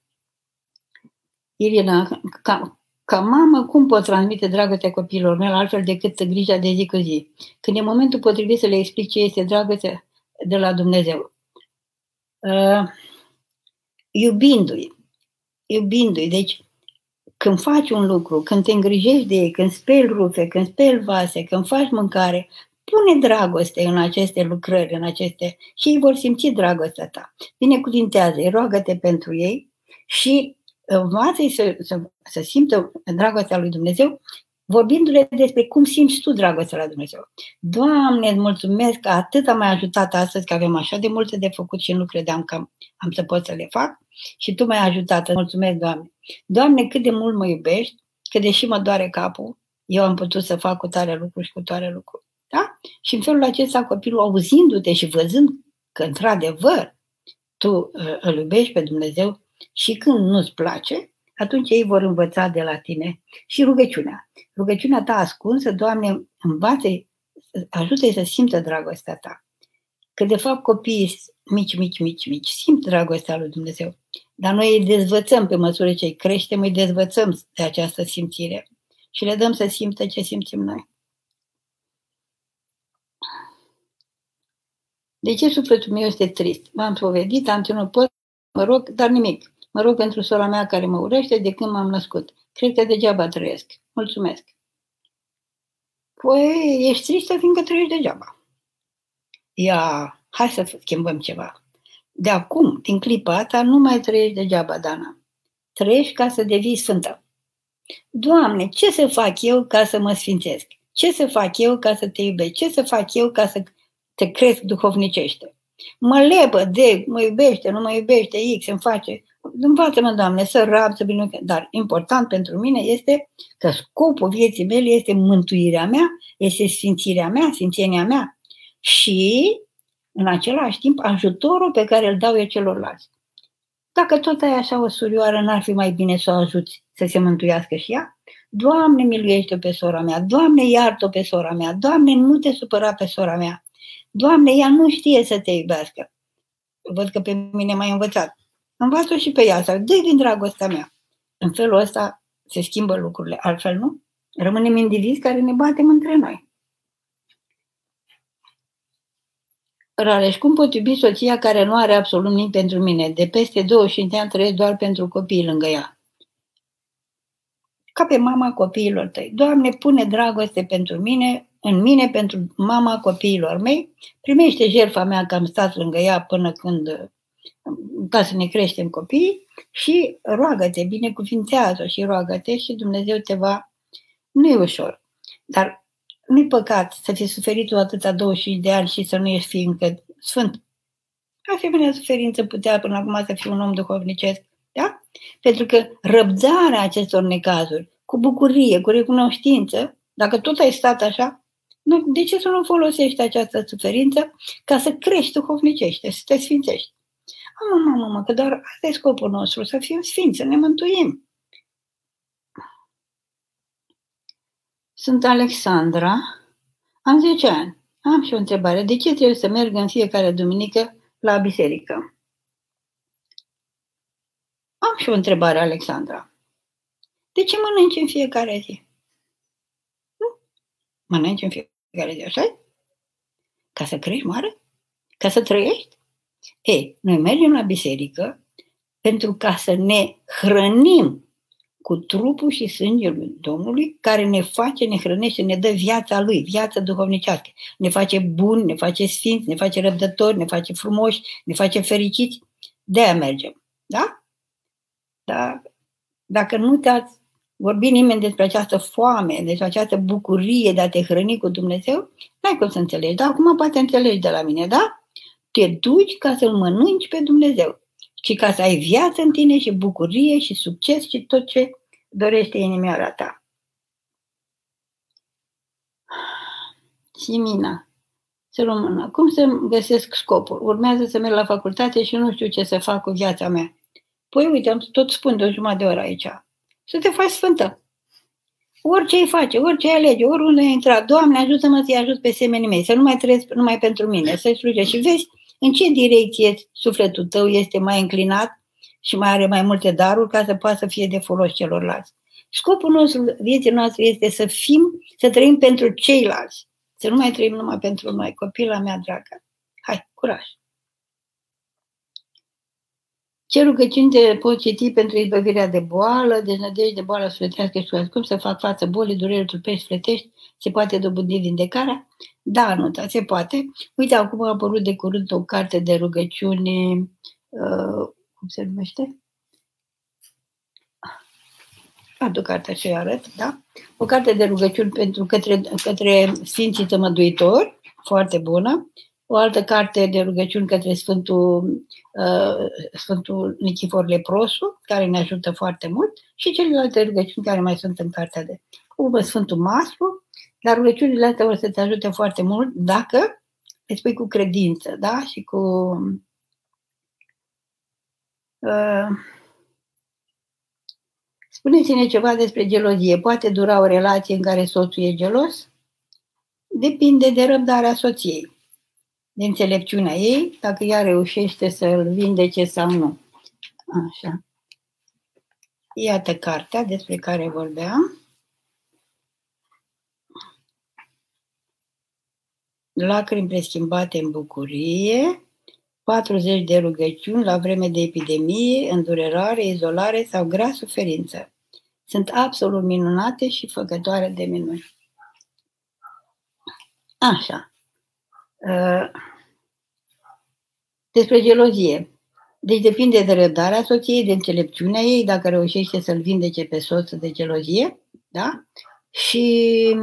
Irina, ca, ca mamă, cum pot transmite dragostea copiilor mei altfel decât grija de zi cu zi? Când e momentul potrivit să le explic ce este dragostea de la Dumnezeu. Uh, iubindu-i. Iubindu-i. Deci, când faci un lucru, când te îngrijești de ei, când speli rufe, când speli vase, când faci mâncare, pune dragoste în aceste lucrări, în aceste și ei vor simți dragostea ta. Binecuvintează-i, roagă-te pentru ei și învață-i să, să, să simtă dragostea lui Dumnezeu vorbindu-le despre cum simți tu dragostea la Dumnezeu. Doamne, îți mulțumesc că atât am mai ajutat astăzi, că avem așa de multe de făcut și nu credeam că am, am să pot să le fac. Și tu m-ai ajutat. Îți mulțumesc, Doamne. Doamne, cât de mult mă iubești, că deși mă doare capul, eu am putut să fac cu tare lucruri și cu tare lucruri. Da? Și în felul acesta copilul, auzindu-te și văzând că într-adevăr tu uh, îl iubești pe Dumnezeu și când nu-ți place, atunci ei vor învăța de la tine și rugăciunea. Rugăciunea ta ascunsă, Doamne, învață ajută-i să simtă dragostea ta. Că de fapt copiii mici, mici, mici, mici simt dragostea lui Dumnezeu. Dar noi îi dezvățăm pe măsură ce îi creștem, îi dezvățăm de această simțire și le dăm să simtă ce simțim noi. De ce sufletul meu este trist? M-am spovedit, am ținut pot, mă rog, dar nimic. Mă rog pentru sora mea care mă urăște de când m-am născut. Cred că degeaba trăiesc. Mulțumesc. Păi, ești tristă fiindcă trăiești degeaba. Ia, hai să schimbăm ceva. De acum, din clipa asta, nu mai trăiești degeaba, Dana. Trăiești ca să devii sfântă. Doamne, ce să fac eu ca să mă sfințesc? Ce să fac eu ca să te iubesc? Ce să fac eu ca să te cresc duhovnicește? Mă lepă de, mă iubește, nu mă iubește, X îmi face. Învață-mă, Doamne, să rab, să bine. Dar important pentru mine este că scopul vieții mele este mântuirea mea, este sfințirea mea, sfințenia mea și, în același timp, ajutorul pe care îl dau eu celorlalți. Dacă tot ai așa o surioară, n-ar fi mai bine să o ajuți să se mântuiască și ea? Doamne, miluiește pe sora mea, Doamne, iartă pe sora mea, Doamne, nu te supăra pe sora mea, Doamne, ea nu știe să te iubească. Văd că pe mine m-ai învățat. Învață și pe ea, sau dă din dragostea mea. În felul ăsta se schimbă lucrurile, altfel nu? Rămânem indivizi care ne batem între noi. Rareș, cum pot iubi soția care nu are absolut nimic pentru mine? De peste 25 de ani trăiesc doar pentru copii lângă ea. Ca pe mama copiilor tăi. Doamne, pune dragoste pentru mine, în mine, pentru mama copiilor mei. Primește jertfa mea că am stat lângă ea până când ca să ne creștem copiii și roagă-te, binecuvintează și roagă-te și Dumnezeu te va... Nu e ușor, dar nu-i păcat să fi suferit tu atâta 25 de ani și să nu ești fi încă sfânt. Asemenea suferință putea până acum să fii un om duhovnicesc, da? Pentru că răbdarea acestor necazuri, cu bucurie, cu recunoștință, dacă tot ai stat așa, nu, de ce să nu folosești această suferință ca să crești duhovnicește, să te sfințești? Mamă, mamă, mamă, că doar asta e scopul nostru, să fim sfinți, să ne mântuim. Sunt Alexandra, am 10 ani. Am și o întrebare. De ce trebuie să merg în fiecare duminică la biserică? Am și o întrebare, Alexandra. De ce mănânci în fiecare zi? Nu? Mănânci în fiecare zi, așa Ca să crești mare? Ca să trăiești? Ei, noi mergem la biserică pentru ca să ne hrănim cu trupul și sângele lui Domnului, care ne face, ne hrănește, ne dă viața Lui, viața duhovnicească. Ne face buni, ne face sfinți, ne face răbdători, ne face frumoși, ne face fericiți. De-aia mergem. Da? da? Dacă nu te-ați vorbit nimeni despre această foame, despre această bucurie de a te hrăni cu Dumnezeu, n-ai cum să înțelegi. Dar acum poate înțelegi de la mine, da? Te duci ca să-L mănânci pe Dumnezeu și ca să ai viață în tine și bucurie și succes și tot ce dorește inimioara ta. Simina, să rămână. Cum să găsesc scopul? Urmează să merg la facultate și nu știu ce să fac cu viața mea. Păi uite, am tot spun de o jumătate de oră aici. Să te faci sfântă. Orice îi face, orice îi alege, oriunde intra, Doamne, ajută-mă să-i ajut pe semenii mei, să nu mai trăiesc numai pentru mine, să-i slujești. Și vezi în ce direcție sufletul tău este mai înclinat și mai are mai multe daruri ca să poată să fie de folos celorlalți. Scopul nostru, vieții noastre este să fim, să trăim pentru ceilalți. Să nu mai trăim numai pentru noi, copila mea dragă. Hai, curaj! Ce rugăciuni te pot citi pentru izbăvirea de boală, deznădejde de boală sufletească și cum să fac față bolii, durerii trupești, sufletești, se poate dobândi vindecarea? Da, nu, da, se poate. Uite, acum a apărut de curând o carte de rugăciuni, uh, cum se numește? Aduc cartea și arăt, da? O carte de rugăciuni pentru către, către Sfinții Tămăduitori, foarte bună. O altă carte de rugăciuni către Sfântul, uh, Sfântul Nichifor Leprosu, care ne ajută foarte mult, și celelalte rugăciuni care mai sunt în cartea de. Cum Sfântul Maslu, Dar rugăciunile astea o să te ajute foarte mult dacă le spui cu credință, da? Și cu... Uh, Spuneți-ne ceva despre gelozie. Poate dura o relație în care soțul e gelos? Depinde de răbdarea soției, de înțelepciunea ei, dacă ea reușește să-l vindece sau nu. Așa. Iată cartea despre care vorbeam. Lacrimi preschimbate în bucurie, 40 de rugăciuni la vreme de epidemie, îndurerare, izolare sau grea suferință. Sunt absolut minunate și făcătoare de minuni. Așa. Uh, despre gelozie. Deci depinde de răbdarea soției, de înțelepciunea ei, dacă reușește să-l vindece pe soț de gelozie, da? Și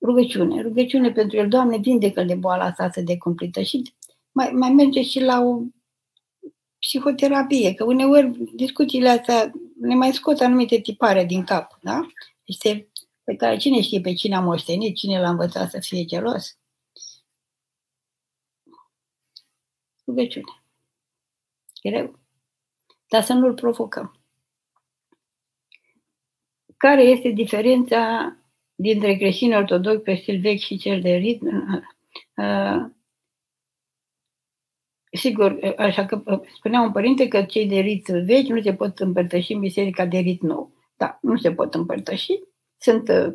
rugăciune. Rugăciune pentru el, Doamne, vindecă-l de boala asta să de cumplită. Și mai, mai merge și la o psihoterapie, că uneori discuțiile astea ne mai scot anumite tipare din cap, da? Este pe care cine știe pe cine a moștenit, cine l-a învățat să fie gelos. Rugăciune. Greu. Dar să nu-l provocăm. Care este diferența dintre creștinii ortodoxi pe stil vechi și cel de ritm? Uh, sigur, așa că uh, spunea un părinte că cei de rit vechi nu se pot împărtăși în biserica de rit nou. Da, nu se pot împărtăși. Sunt uh,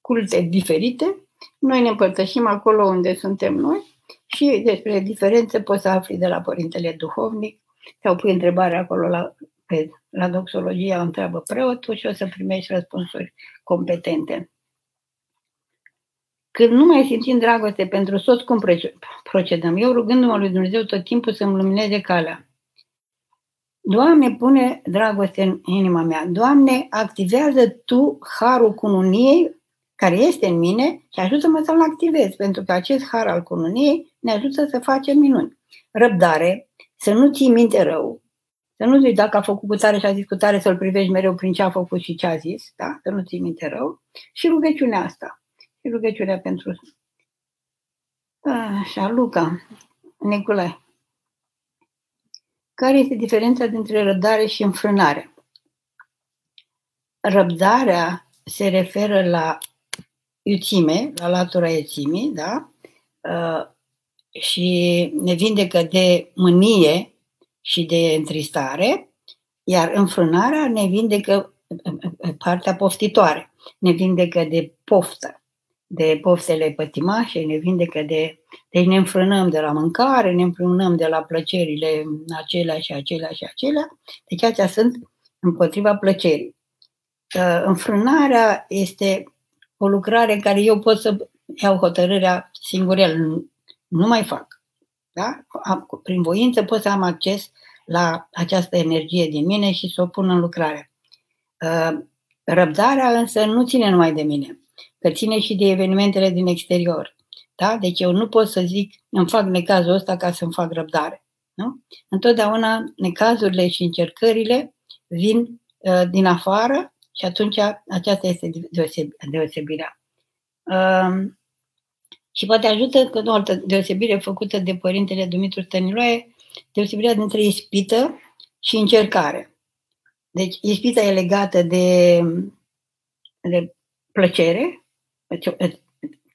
culte diferite. Noi ne împărtășim acolo unde suntem noi și despre diferențe poți să afli de la părintele duhovnic sau pui întrebare acolo la, pe, la doxologie, o întreabă preotul și o să primești răspunsuri competente. Când nu mai simțim dragoste pentru soț, cum procedăm? Eu rugându-mă lui Dumnezeu tot timpul să-mi lumineze calea. Doamne, pune dragoste în inima mea. Doamne, activează Tu harul cununiei care este în mine și ajută-mă să-l activez, pentru că acest har al cununiei ne ajută să facem minuni. Răbdare, să nu ții minte rău, să nu zici dacă a făcut cu tare și a zis cu tare să-l privești mereu prin ce a făcut și ce a zis, da? să nu ții minte rău. Și rugăciunea asta. Și rugăciunea pentru... Așa, Luca, Nicolae. Care este diferența dintre răbdare și înfrânare? Răbdarea se referă la iuțime, la latura iuțimii, da? Uh, și ne vindecă de mânie și de întristare, iar înfrânarea ne vindecă partea poftitoare, ne vindecă de poftă, de poftele pătimașe, ne vindecă de... Deci ne înfrânăm de la mâncare, ne înfrânăm de la plăcerile acelea și acelea și acelea. Deci acestea sunt împotriva plăcerii. Uh, înfrânarea este o lucrare în care eu pot să iau hotărârea singurel, nu mai fac. Da? Prin voință pot să am acces la această energie din mine și să o pun în lucrare. Uh, răbdarea însă nu ține numai de mine, că ține și de evenimentele din exterior. Da? Deci eu nu pot să zic, îmi fac necazul ăsta ca să-mi fac răbdare. Nu? Întotdeauna necazurile și încercările vin uh, din afară și atunci aceasta este deosebirea. Uh, și poate ajută că o altă deosebire făcută de părintele Dumitru Stăniloae, deosebirea dintre ispită și încercare. Deci ispita e legată de, de plăcere,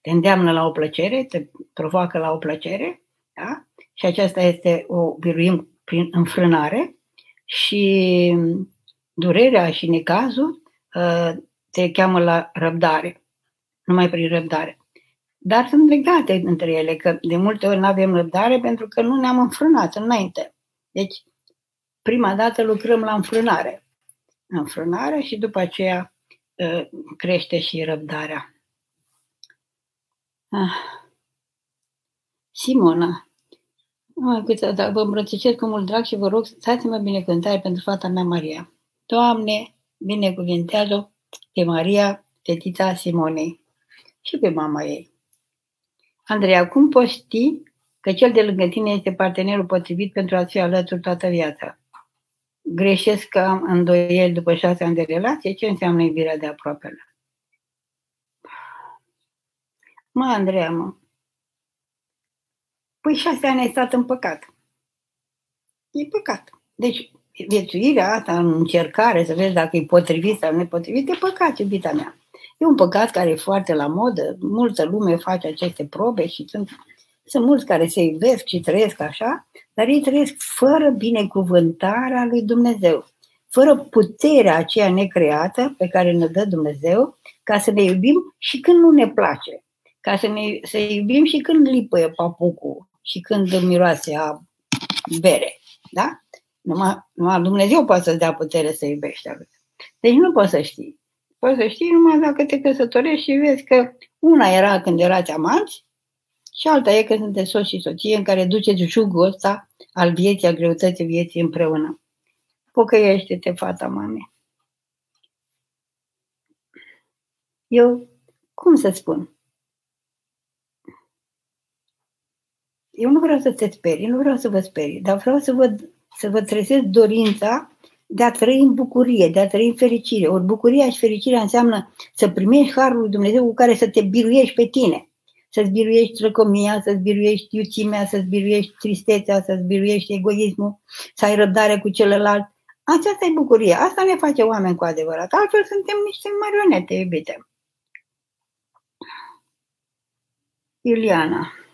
te îndeamnă la o plăcere, te provoacă la o plăcere, da? și aceasta este o biruim prin înfrânare și durerea și necazul uh, te cheamă la răbdare, numai prin răbdare. Dar sunt legate între ele, că de multe ori nu avem răbdare pentru că nu ne-am înfrânat înainte. Deci, prima dată lucrăm la înfrânare. Înfrânare și după aceea ă, crește și răbdarea. Ah. Simona, câteodată vă îmbrățișez cu mult drag și vă rog să mă binecuvântare pentru fata mea Maria. Doamne, binecuvintează pe Maria, fetița Simonei și pe mama ei. Andreea, cum poți ști că cel de lângă tine este partenerul potrivit pentru a fi alături toată viața? Greșesc că am îndoieli după șase ani de relație? Ce înseamnă iubirea de aproapele? Mă, Andreea, mă. Păi șase ani ai stat în păcat. E păcat. Deci, viețuirea asta în încercare să vezi dacă e potrivit sau nepotrivit, e păcat, iubita mea. E un păcat care e foarte la modă, multă lume face aceste probe și sunt, sunt mulți care se iubesc și trăiesc așa, dar ei trăiesc fără binecuvântarea lui Dumnezeu, fără puterea aceea necreată pe care ne dă Dumnezeu ca să ne iubim și când nu ne place, ca să ne să iubim și când lipăie papucul și când miroase a bere. Da? Numai, numai Dumnezeu poate să-ți dea putere să iubești. Deci nu poți să știi. Poți să știi numai dacă te căsătorești și vezi că una era când erați amanți și alta e când sunteți soț și soție în care duceți jugul ăsta al vieții, a greutății vieții împreună. Pocăiește-te, fata mame. Eu, cum să spun? Eu nu vreau să te sperii, nu vreau să vă sperii, dar vreau să vă, să vă trezesc dorința de a trăi în bucurie, de a trăi în fericire. Ori bucuria și fericirea înseamnă să primești harul lui Dumnezeu cu care să te biruiești pe tine. Să-ți biruiești răcomia, să-ți biruiești iuțimea, să-ți biruiești tristețea, să-ți biruiești egoismul, să ai răbdare cu celălalt. Aceasta e bucuria. Asta ne face oameni cu adevărat. Altfel suntem niște marionete, iubite. Iuliana.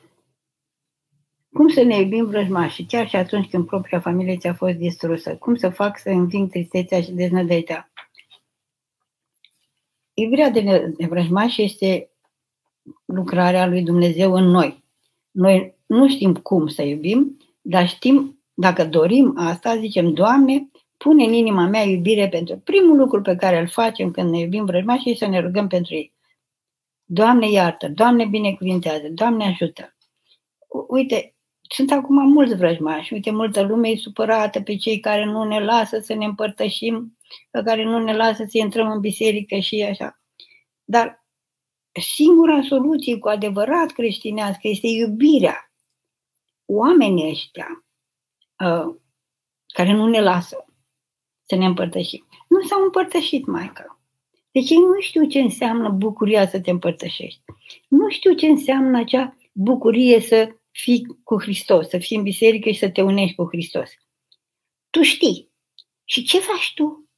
Cum să ne iubim vrăjmașii, chiar și atunci când propria familie ți-a fost distrusă? Cum să fac să înving tristețea și deznădejdea? Iubirea de, de vrăjmași este lucrarea lui Dumnezeu în noi. Noi nu știm cum să iubim, dar știm, dacă dorim asta, zicem, Doamne, pune în inima mea iubire pentru primul lucru pe care îl facem când ne iubim vrăjmașii și să ne rugăm pentru ei. Doamne iartă, Doamne binecuvintează, Doamne ajută. Uite, sunt acum mulți vrăjmași. Uite, multă lume e supărată pe cei care nu ne lasă să ne împărtășim, pe care nu ne lasă să intrăm în biserică și așa. Dar singura soluție cu adevărat creștinească este iubirea. Oamenii ăștia uh, care nu ne lasă să ne împărtășim, nu s-au împărtășit, Maica. Deci ei nu știu ce înseamnă bucuria să te împărtășești. Nu știu ce înseamnă acea bucurie să fii cu Hristos, să fii în biserică și să te unești cu Hristos. Tu știi. Și ce faci tu?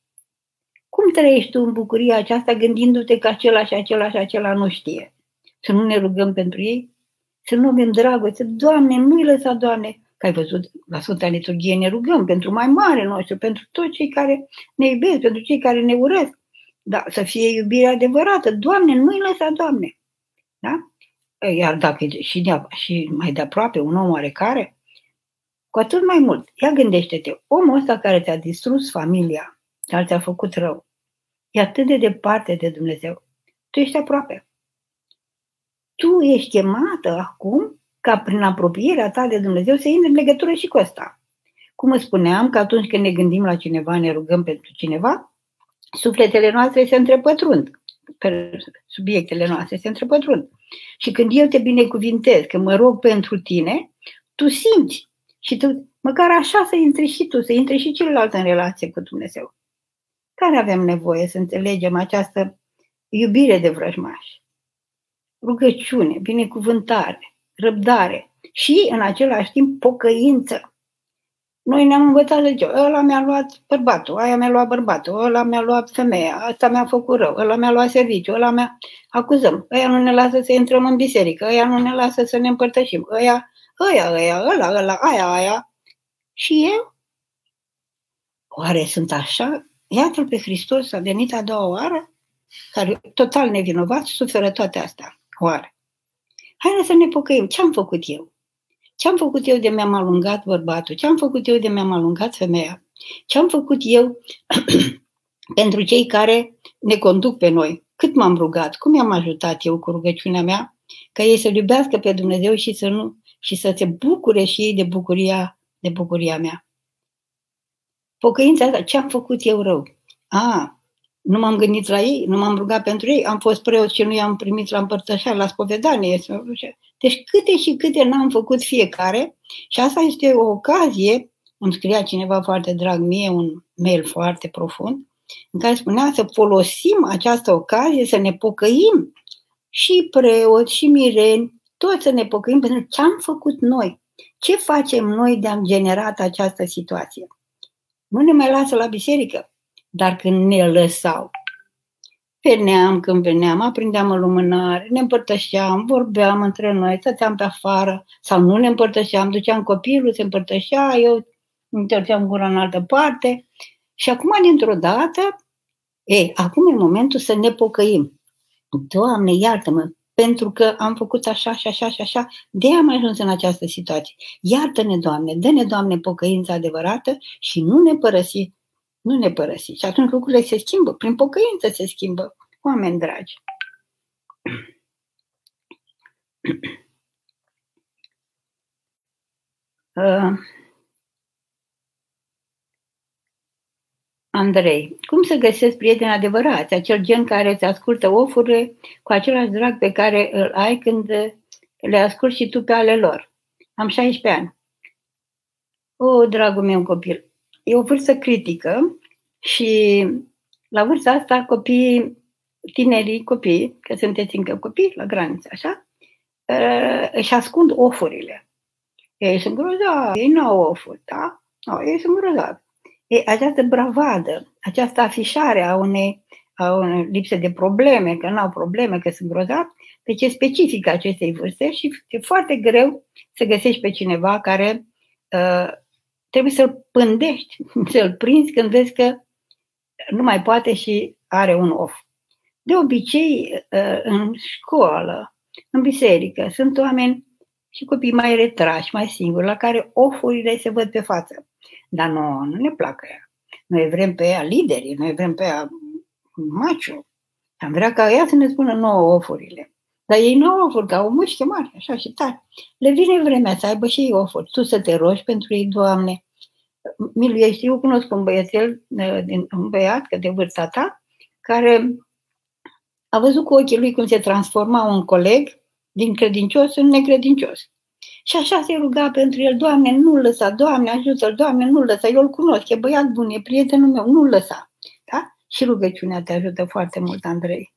Cum trăiești tu în bucuria aceasta gândindu-te că acela și acela și acela nu știe? Să nu ne rugăm pentru ei? Să nu avem dragoste? Doamne, nu-i lăsa, Doamne, că ai văzut la Sfânta Liturghie ne rugăm pentru mai mare nostru, pentru toți cei care ne iubesc, pentru cei care ne urăsc. Da, să fie iubire adevărată. Doamne, nu-i lăsa, Doamne. Da? Iar dacă e și, de, și mai de aproape un om oarecare, cu atât mai mult. Ia gândește-te, omul ăsta care ți-a distrus familia, care ți-a făcut rău, e atât de departe de Dumnezeu. Tu ești aproape. Tu ești chemată acum ca prin apropierea ta de Dumnezeu să intri în legătură și cu ăsta. Cum îți spuneam că atunci când ne gândim la cineva, ne rugăm pentru cineva, sufletele noastre se întrepătrund, subiectele noastre se întrepătrund. Și când eu te binecuvintez, că mă rog pentru tine, tu simți și tu, măcar așa să intri și tu, să intri și celălalt în relație cu Dumnezeu. Care avem nevoie să înțelegem această iubire de vrăjmași? Rugăciune, binecuvântare, răbdare și, în același timp, pocăință. Noi ne-am învățat să zicem, ăla mi-a luat bărbatul, aia mi-a luat bărbatul, ăla mi-a luat femeia, asta mi-a făcut rău, ăla mi-a luat serviciu, ăla mi-a... Acuzăm, ăia nu ne lasă să intrăm în biserică, ăia nu ne lasă să ne împărtășim, ăia, ăia, ăia, ăla, ăla, aia, aia. Și eu? Oare sunt așa? Iată-L pe Hristos, a venit a doua oară, care total nevinovat, suferă toate astea. Oare? Haideți să ne pocăim. Ce am făcut eu? Ce am făcut eu de mi-am alungat bărbatul? Ce am făcut eu de mi-am alungat femeia? Ce am făcut eu pentru cei care ne conduc pe noi? Cât m-am rugat? Cum i-am ajutat eu cu rugăciunea mea? Ca ei să-L iubească pe Dumnezeu și să, nu, și să se bucure și ei de bucuria, de bucuria mea. Pocăința asta, ce am făcut eu rău? A, nu m-am gândit la ei, nu m-am rugat pentru ei, am fost preot și nu i-am primit la împărtășare, la spovedanie. Deci câte și câte n-am făcut fiecare și asta este o ocazie, îmi scria cineva foarte drag mie, un mail foarte profund, în care spunea să folosim această ocazie, să ne pocăim și preoți, și mireni, toți să ne pocăim pentru ce am făcut noi. Ce facem noi de am generat această situație? Nu ne mai lasă la biserică, dar când ne lăsau, veneam când veneam, aprindeam în lumânare, ne împărtășeam, vorbeam între noi, stăteam pe afară sau nu ne împărtășeam, duceam copilul, se împărtășea, eu întorceam gura în altă parte și acum, dintr-o dată, e, acum e momentul să ne pocăim. Doamne, iartă-mă, pentru că am făcut așa și așa și așa, de am ajuns în această situație. Iartă-ne, Doamne, dă-ne, Doamne, pocăința adevărată și nu ne părăsi, nu ne părăsi. Și atunci lucrurile se schimbă, prin pocăință se schimbă, oameni dragi. Uh, Andrei, cum să găsesc prieteni adevărați, acel gen care îți ascultă ofurile cu același drag pe care îl ai când le asculti și tu pe ale lor? Am 16 ani. O, dragul meu copil, e o vârstă critică și la vârsta asta copiii, tinerii copii, că sunteți încă copii la graniță, așa, ă, își ascund ofurile. Ei sunt grozavi, ei nu au ofuri, da? No, ei sunt grozavi. E, această bravadă, această afișare a unei, a unei lipse de probleme, că nu au probleme, că sunt grozavi, deci e specifică acestei vârste și e foarte greu să găsești pe cineva care uh, trebuie să-l pândești, să-l prinzi când vezi că nu mai poate și are un of. De obicei, uh, în școală, în biserică, sunt oameni și copii mai retrași, mai singuri, la care ofurile se văd pe față. Dar nu, nu ne placă ea. Noi vrem pe ea lideri, noi vrem pe ea maciu. Am vrea ca ea să ne spună nouă ofurile. Dar ei nu au ofuri, că au mușchi mari, așa și tare. Le vine vremea să aibă și ei ofuri. Tu să te rogi pentru ei, Doamne. Miluiește, eu cunosc un băiețel, un băiat, că de vârsta ta, care a văzut cu ochii lui cum se transforma un coleg din credincios în necredincios. Și așa se ruga pentru el, Doamne, nu-l lăsa, Doamne, ajută-l, Doamne, nu-l lăsa. Eu îl cunosc, e băiat bun, e prietenul meu, nu-l lăsa. Da? Și rugăciunea te ajută foarte mult, Andrei.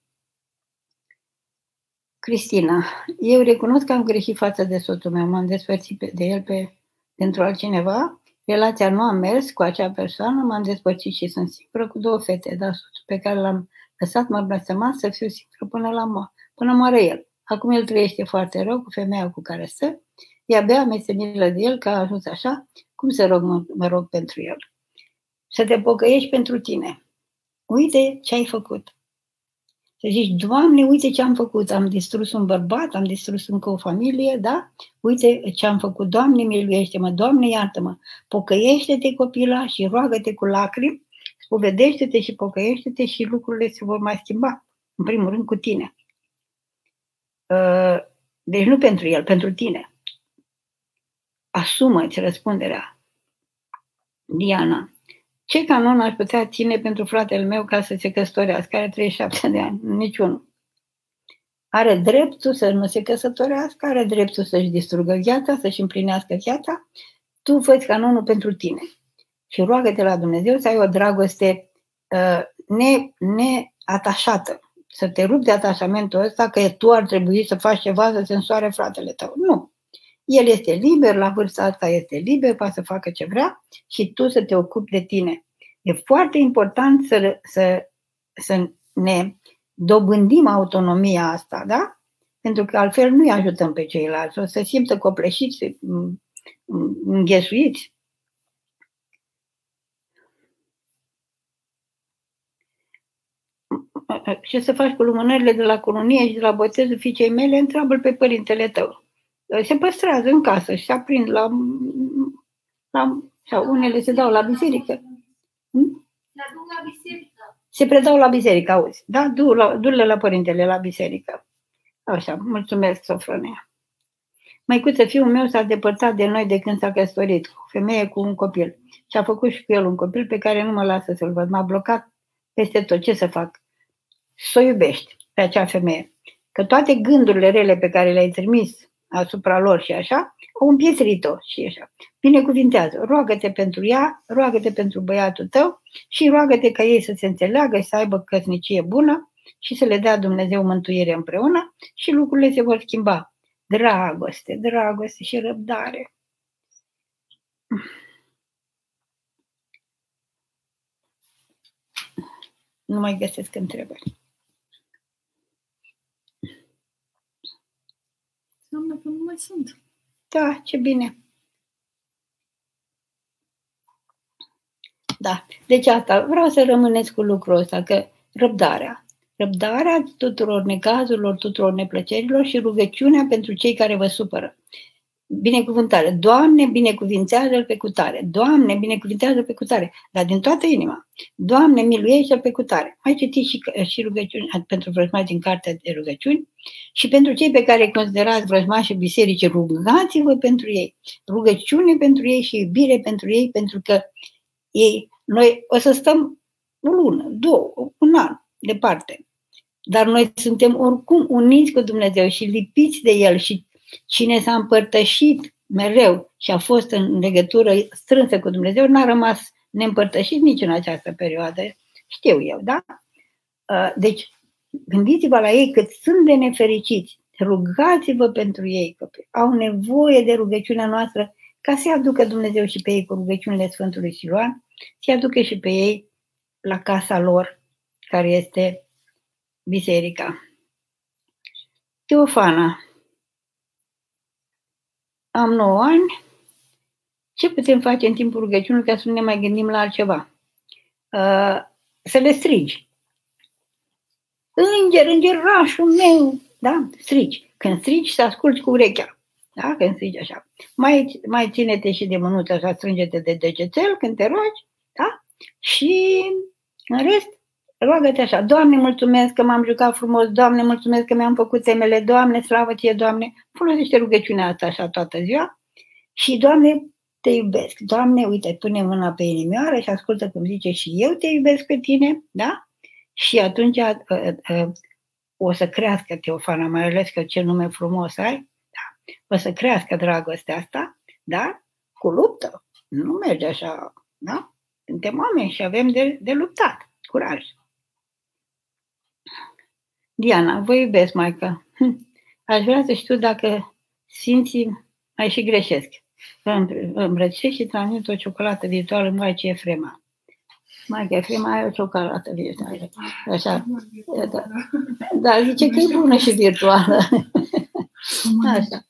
Cristina, eu recunosc că am greșit față de soțul meu, m-am despărțit de el pe, pentru altcineva, relația nu a mers cu acea persoană, m-am despărțit și sunt singură cu două fete, dar soțul pe care l-am lăsat m-a blestemat să fiu singură până la mo- până moare el. Acum el trăiește foarte rău cu femeia cu care stă E abia mi este milă de el că a ajuns așa, cum să rog, mă, mă rog pentru el? Să te pocăiești pentru tine. Uite ce ai făcut. Să zici, Doamne, uite ce am făcut. Am distrus un bărbat, am distrus încă o familie, da? Uite ce am făcut. Doamne, miluiește-mă, Doamne, iartă-mă. Pocăiește-te, copila, și roagă-te cu lacrimi, spovedește-te și pocăiește-te și lucrurile se vor mai schimba. În primul rând cu tine. Uh, deci nu pentru el, pentru tine asumă-ți răspunderea. Diana, ce canon aș putea ține pentru fratele meu ca să se căsătorească? Are 37 de ani, niciunul. Are dreptul să nu se căsătorească, are dreptul să-și distrugă viața, să-și împlinească viața. Tu fă canonul pentru tine. Și roagă-te la Dumnezeu să ai o dragoste uh, ne, neatașată. Să te rupi de atașamentul ăsta că tu ar trebui să faci ceva să se însoare fratele tău. Nu. El este liber, la vârsta asta este liber, poate să facă ce vrea și tu să te ocupi de tine. E foarte important să, să, să ne dobândim autonomia asta, da? Pentru că altfel nu-i ajutăm pe ceilalți. O să simtă copleșiți, înghesuiți. Ce să faci cu lumânările de la colonie și de la botezul fiicei mele? Întreabă pe părintele tău se păstrează în casă și se aprind la, la sau unele se dau la biserică. Hm? Se la biserică. Se predau la biserică, auzi. Da? Du-le la părintele la biserică. Așa, mulțumesc, Sofronia. Măicuță, fiul meu s-a depărtat de noi de când s-a căsătorit, cu femeie cu un copil. Și a făcut și cu el un copil pe care nu mă lasă să-l văd. M-a blocat peste tot. Ce să fac? Să o iubești pe acea femeie. Că toate gândurile rele pe care le-ai trimis asupra lor și așa, au împietrit-o și așa. Binecuvintează, roagă-te pentru ea, roagă-te pentru băiatul tău și roagă-te ca ei să se înțeleagă și să aibă căsnicie bună și să le dea Dumnezeu mântuire împreună și lucrurile se vor schimba. Dragoste, dragoste și răbdare. Nu mai găsesc întrebări. Înseamnă că nu mai sunt. Da, ce bine. Da, deci asta, vreau să rămâneți cu lucrul ăsta, că răbdarea. Răbdarea tuturor necazurilor, tuturor neplăcerilor și rugăciunea pentru cei care vă supără binecuvântare. Doamne, binecuvintează-l pe cutare. Doamne, binecuvintează pe cutare. Dar din toată inima. Doamne, miluiește-l pe cutare. Mai citiți și, și rugăciuni pentru vrăjmași din cartea de rugăciuni și pentru cei pe care îi considerați vrăjmași și biserici, rugați-vă pentru ei. Rugăciune pentru ei și iubire pentru ei, pentru că ei, noi o să stăm o lună, două, un an departe. Dar noi suntem oricum uniți cu Dumnezeu și lipiți de El și Cine s-a împărtășit mereu și a fost în legătură strânsă cu Dumnezeu, n-a rămas neîmpărtășit nici în această perioadă. Știu eu, da? Uh, deci, gândiți-vă la ei cât sunt de nefericiți. Rugați-vă pentru ei, că au nevoie de rugăciunea noastră ca să-i aducă Dumnezeu și pe ei cu rugăciunile Sfântului Siluan, să-i aducă și pe ei la casa lor, care este biserica. Teofana, am 9 ani, ce putem face în timpul rugăciunii ca să nu ne mai gândim la altceva? Uh, să le strigi. Înger, îngerașul meu, da? Strigi. Când strigi, să asculți cu urechea. Da? Când strigi așa. Mai, mai ține-te și de mânuță, așa, strânge-te de degețel când te rogi, da? Și în rest, roagă-te așa, Doamne, mulțumesc că m-am jucat frumos, Doamne, mulțumesc că mi-am făcut temele, Doamne, slavă ție, Doamne. Folosește rugăciunea asta așa toată ziua și, Doamne, te iubesc. Doamne, uite, pune mâna pe inimioară și ascultă cum zice și eu te iubesc pe tine, da? Și atunci uh, uh, o să crească Teofana, mai ales că ce nume frumos ai, da? O să crească dragostea asta, da? Cu luptă. Nu merge așa, da? Suntem oameni și avem de, de luptat. Curaj. Diana, vă iubesc, Maica. Hm. Aș vrea să știu dacă Sfinții mai și greșesc. Îmbrățișez și transmit o ciocolată virtuală în Maicii Efrema. Maica Efrema are o ciocolată virtuală. Așa. Da. da, zice că e bună și virtuală. Așa.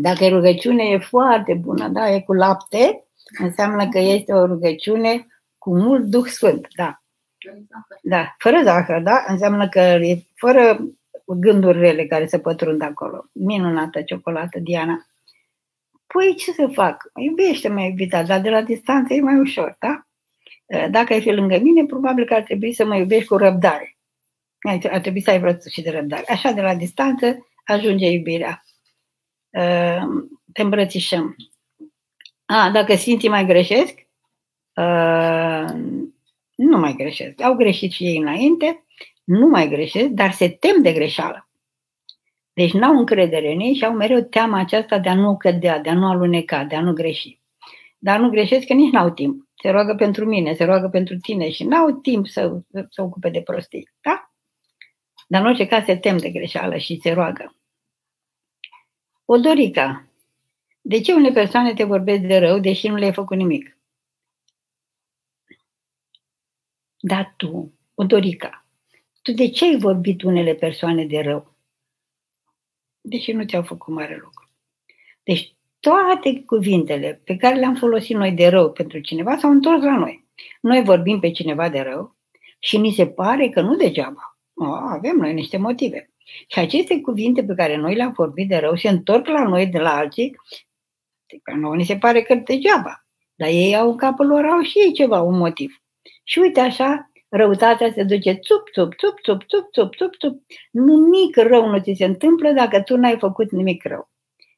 Dacă e rugăciune, e foarte bună, da? E cu lapte, înseamnă că este o rugăciune cu mult Duh Sfânt, da. Da, fără zahăr, da? Înseamnă că e fără gânduri rele care se pătrund acolo. Minunată ciocolată, Diana. Păi ce să fac? Iubește-mă, iubita, dar de la distanță e mai ușor, da? Dacă ai fi lângă mine, probabil că ar trebui să mă iubești cu răbdare. Ar trebui să ai vreo și de răbdare. Așa, de la distanță, ajunge iubirea. Te îmbrățișăm. A, dacă simți mai greșesc, nu mai greșesc. Au greșit și ei înainte, nu mai greșesc, dar se tem de greșeală. Deci n-au încredere în ei și au mereu teama aceasta de a nu cădea, de a nu aluneca, de a nu greși. Dar nu greșesc că nici n-au timp. Se roagă pentru mine, se roagă pentru tine și n-au timp să se ocupe de prostii. Da? Dar în orice caz se tem de greșeală și se roagă. O Dorica, de ce unele persoane te vorbesc de rău, deși nu le-ai făcut nimic? Dar tu, Odorica, tu de ce ai vorbit unele persoane de rău? Deși nu ți-au făcut mare lucru. Deci toate cuvintele pe care le-am folosit noi de rău pentru cineva s-au întors la noi. Noi vorbim pe cineva de rău și mi se pare că nu degeaba. O, avem noi niște motive. Și aceste cuvinte pe care noi le-am vorbit de rău se întorc la noi de la alții, că nouă ni se pare că degeaba. Dar ei au în capul lor, au și ei ceva, un motiv. Și uite așa, răutatea se duce țup, țup, țup, țup, țup, țup, țup, țup. Nimic rău nu ți se întâmplă dacă tu n-ai făcut nimic rău.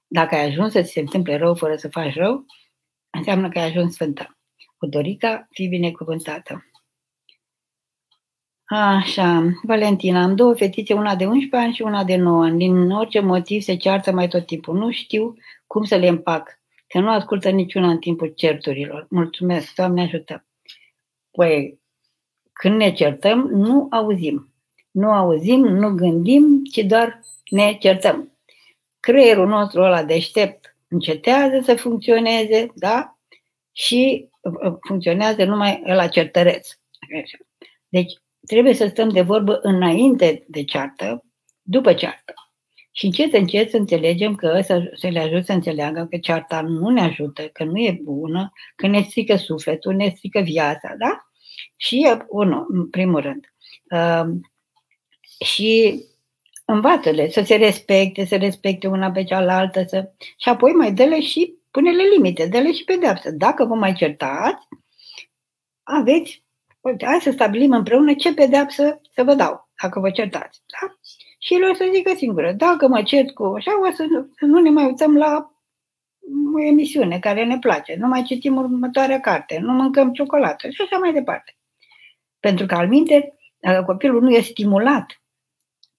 Dacă ai ajuns să ți se întâmple rău fără să faci rău, înseamnă că ai ajuns sfântă. Cu Dorica, fi binecuvântată. Așa, Valentina, am două fetițe, una de 11 ani și una de 9 ani. Din orice motiv se ceartă mai tot timpul. Nu știu cum să le împac, că nu ascultă niciuna în timpul certurilor. Mulțumesc, Doamne ajută. Păi, când ne certăm, nu auzim. Nu auzim, nu gândim, ci doar ne certăm. Creierul nostru ăla deștept încetează să funcționeze, da? Și uh, funcționează numai la certăreț. Deci, trebuie să stăm de vorbă înainte de ceartă, după ceartă. Și încet, încet să înțelegem că să, să le ajut să înțeleagă că cearta nu ne ajută, că nu e bună, că ne strică sufletul, ne strică viața, da? Și, unul, în primul rând. Uh, și învață-le să se respecte, să respecte una pe cealaltă, să... și apoi mai dă-le și pune-le limite, dă-le și pedeapsă. Dacă vă mai certați, aveți, uite, hai să stabilim împreună ce pedeapsă să vă dau, dacă vă certați. Da? Și el o să zică singură, dacă mă cert cu așa, o să nu, să nu ne mai uităm la o emisiune care ne place, nu mai citim următoarea carte, nu mâncăm ciocolată și așa mai departe. Pentru că, al minte, dacă copilul nu e stimulat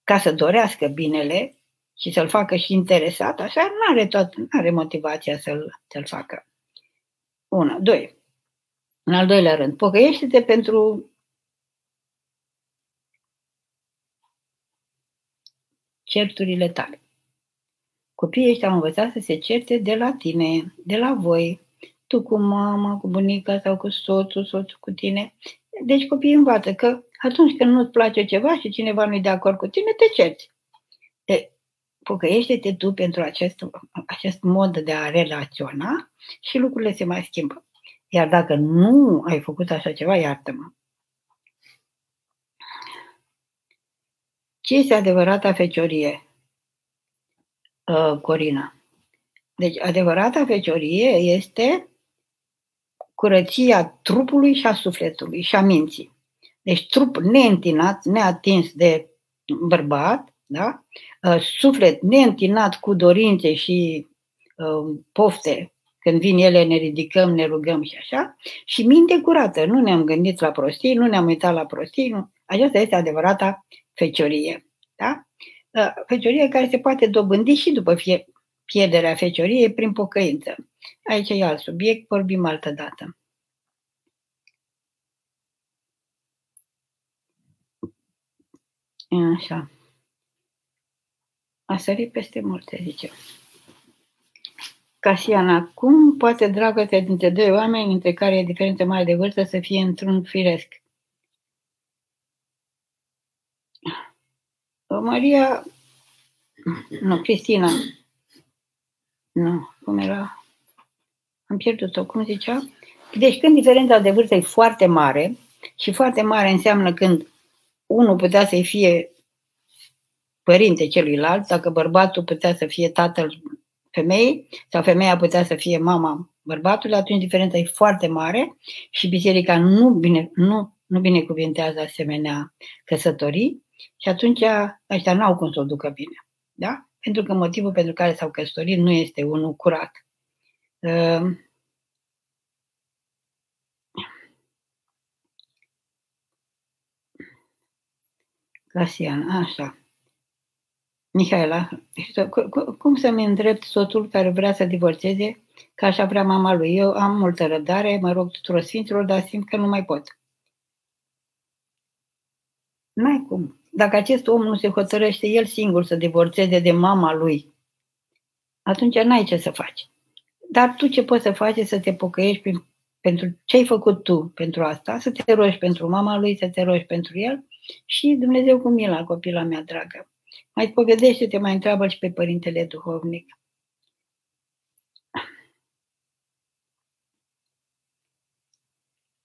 ca să dorească binele și să-l facă și interesat, așa nu are, tot, are motivația să-l, să-l facă. Una. Doi. În al doilea rând, pocăiește-te pentru certurile tale. Copiii ăștia au învățat să se certe de la tine, de la voi, tu cu mama, cu bunica sau cu soțul, soțul cu tine. Deci copiii învață că atunci când nu-ți place ceva și cineva nu-i de acord cu tine, te cerți. De, pocăiește-te tu pentru acest, acest mod de a relaționa și lucrurile se mai schimbă. Iar dacă nu ai făcut așa ceva, iartă-mă. Ce este adevărata feciorie, uh, Corina? Deci, adevărata feciorie este curăția trupului și a sufletului și a minții. Deci trup neîntinat, neatins de bărbat, da? Uh, suflet neîntinat cu dorințe și uh, pofte, când vin ele ne ridicăm, ne rugăm și așa, și minte curată, nu ne-am gândit la prostii, nu ne-am uitat la prostii, nu. aceasta este adevărata feciorie. Da? Uh, feciorie care se poate dobândi și după fie, pierderea fecioriei prin pocăință. Aici e alt subiect, vorbim altă dată. Așa. A sărit peste multe, zice. Casiana, cum poate dragostea dintre doi oameni, între care e diferență mare de vârstă, să fie într-un firesc? Maria, nu, Cristina, nu, cum era? Am pierdut-o, cum zicea? Deci când diferența de vârstă e foarte mare, și foarte mare înseamnă când unul putea să-i fie părinte celuilalt, dacă bărbatul putea să fie tatăl femeii sau femeia putea să fie mama bărbatului, atunci diferența e foarte mare și biserica nu, bine, nu, nu binecuvintează asemenea căsătorii și atunci ăștia n-au cum să o ducă bine. Da? Pentru că motivul pentru care s-au căsătorit nu este unul curat. Uh, Casian, așa. Mihaela, cum să-mi îndrept soțul care vrea să divorțeze, că așa vrea mama lui? Eu am multă răbdare, mă rog tuturor sfinților, dar simt că nu mai pot. N-ai cum. Dacă acest om nu se hotărăște el singur să divorțeze de mama lui, atunci n-ai ce să faci. Dar tu ce poți să faci să te pocăiești prin, pentru ce ai făcut tu pentru asta, să te rogi pentru mama lui, să te rogi pentru el și Dumnezeu cu mila, copila mea dragă. Mai povedește-te, mai întreabă și pe părintele duhovnic.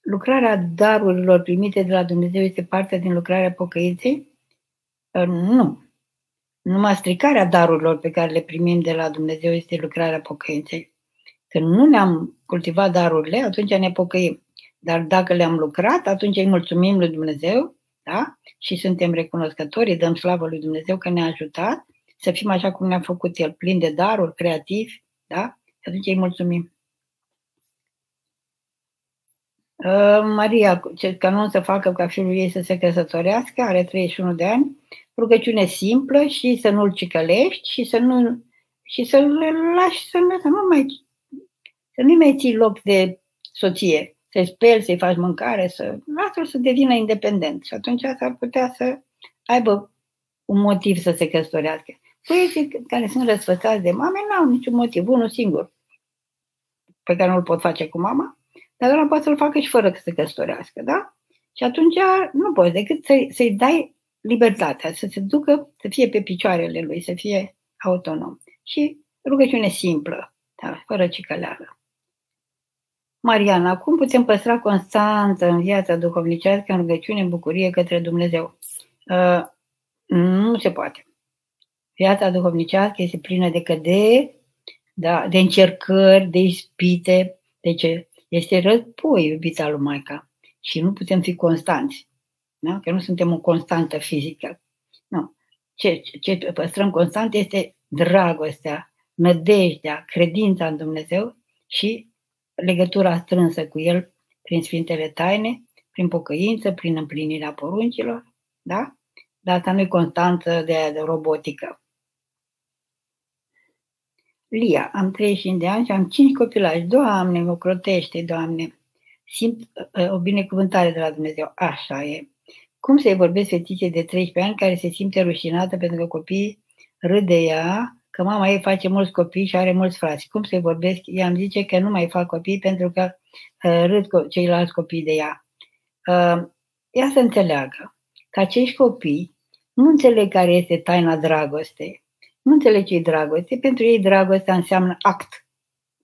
Lucrarea darurilor primite de la Dumnezeu este parte din lucrarea pocăinței? Ă, nu. Numai stricarea darurilor pe care le primim de la Dumnezeu este lucrarea pocăinței. Când nu ne-am cultivat darurile, atunci ne pocăim. Dar dacă le-am lucrat, atunci îi mulțumim lui Dumnezeu da? și suntem recunoscători, îi dăm slavă lui Dumnezeu că ne-a ajutat să fim așa cum ne-a făcut El, plin de daruri, creativi, da? și atunci îi mulțumim. Uh, Maria, ce nu să facă ca fiul ei să se căsătorească, are 31 de ani, rugăciune simplă și să nu-l cicălești și să nu și să-l lași să nu, să nu mai să nu mai ții loc de soție să-i speli, să-i faci mâncare, să lasă să devină independent. Și atunci s-ar putea să aibă un motiv să se căsătorească. Băieții care sunt răsfățați de mame n-au niciun motiv, unul singur, pe care nu îl pot face cu mama, dar ăla poate să-l facă și fără să se căsătorească, da? Și atunci nu poți decât să, să-i dai libertatea, să se ducă, să fie pe picioarele lui, să fie autonom. Și rugăciune simplă, da, fără cicăleală. Mariana, cum putem păstra constanță în viața duhovnicească, în rugăciune, în bucurie către Dumnezeu? Uh, nu se poate. Viața duhovnicească este plină de căderi, da, de încercări, de ispite. Deci este război, iubita lui Maica. Și nu putem fi constanți. Da? Că nu suntem o constantă fizică. Nu. Ce, ce păstrăm constant este dragostea, nădejdea, credința în Dumnezeu și legătura strânsă cu El prin Sfintele Taine, prin pocăință, prin împlinirea poruncilor, da? Dar asta nu e constanță de, de robotică. Lia, am 35 de ani și am 5 copilași. Doamne, mă crotește, Doamne. Simt uh, o binecuvântare de la Dumnezeu. Așa e. Cum să-i vorbesc fetiței de 13 ani care se simte rușinată pentru că copiii râd de ea, că mama ei face mulți copii și are mulți frați. Cum să-i vorbesc? I-am zice că nu mai fac copii pentru că uh, râd cu ceilalți copii de ea. Uh, ea să înțeleagă că acești copii nu înțeleg care este taina dragostei. Nu înțeleg ce e dragoste. Pentru ei dragostea înseamnă act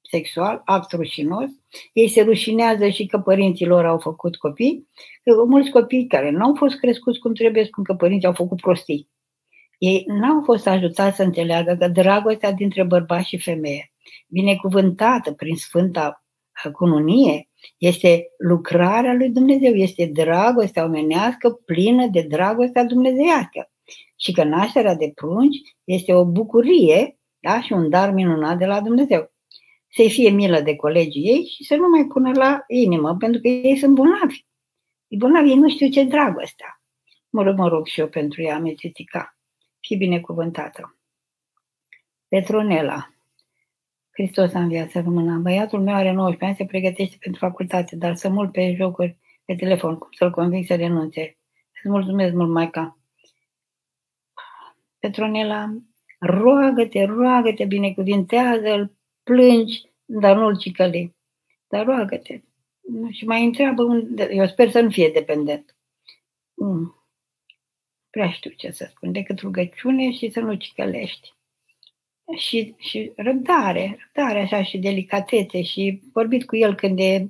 sexual, act rușinos. Ei se rușinează și că părinții lor au făcut copii. Mulți copii care nu au fost crescuți cum trebuie spun că părinții au făcut prostii. Ei n-au fost ajutați să înțeleagă că dragostea dintre bărbat și femeie, binecuvântată prin Sfânta Cununie, este lucrarea lui Dumnezeu, este dragostea omenească plină de dragostea dumnezeiască. Și că nașterea de prunci este o bucurie da? și un dar minunat de la Dumnezeu. Să-i fie milă de colegii ei și să nu mai pună la inimă, pentru că ei sunt bolnavi. E bolnavi, ei nu știu ce dragostea. Mă rog, mă rog și eu pentru ea, Mețitica. Fi binecuvântată. Petronela. Hristos a înviat să rămână. Băiatul meu are 19 ani, se pregătește pentru facultate, dar să mult pe jocuri pe telefon. Cum să-l convinc să renunțe? Îți mulțumesc mult, Maica. Petronela, roagă-te, roagă-te, binecuvintează-l, plângi, dar nu-l cicăli. Dar roagă-te. Și mai întreabă unde. Eu sper să nu fie dependent. Mm. Prea știu ce să spun, decât rugăciune și să nu cicălești. Și, și răbdare, răbdare așa și delicatețe și vorbit cu el când e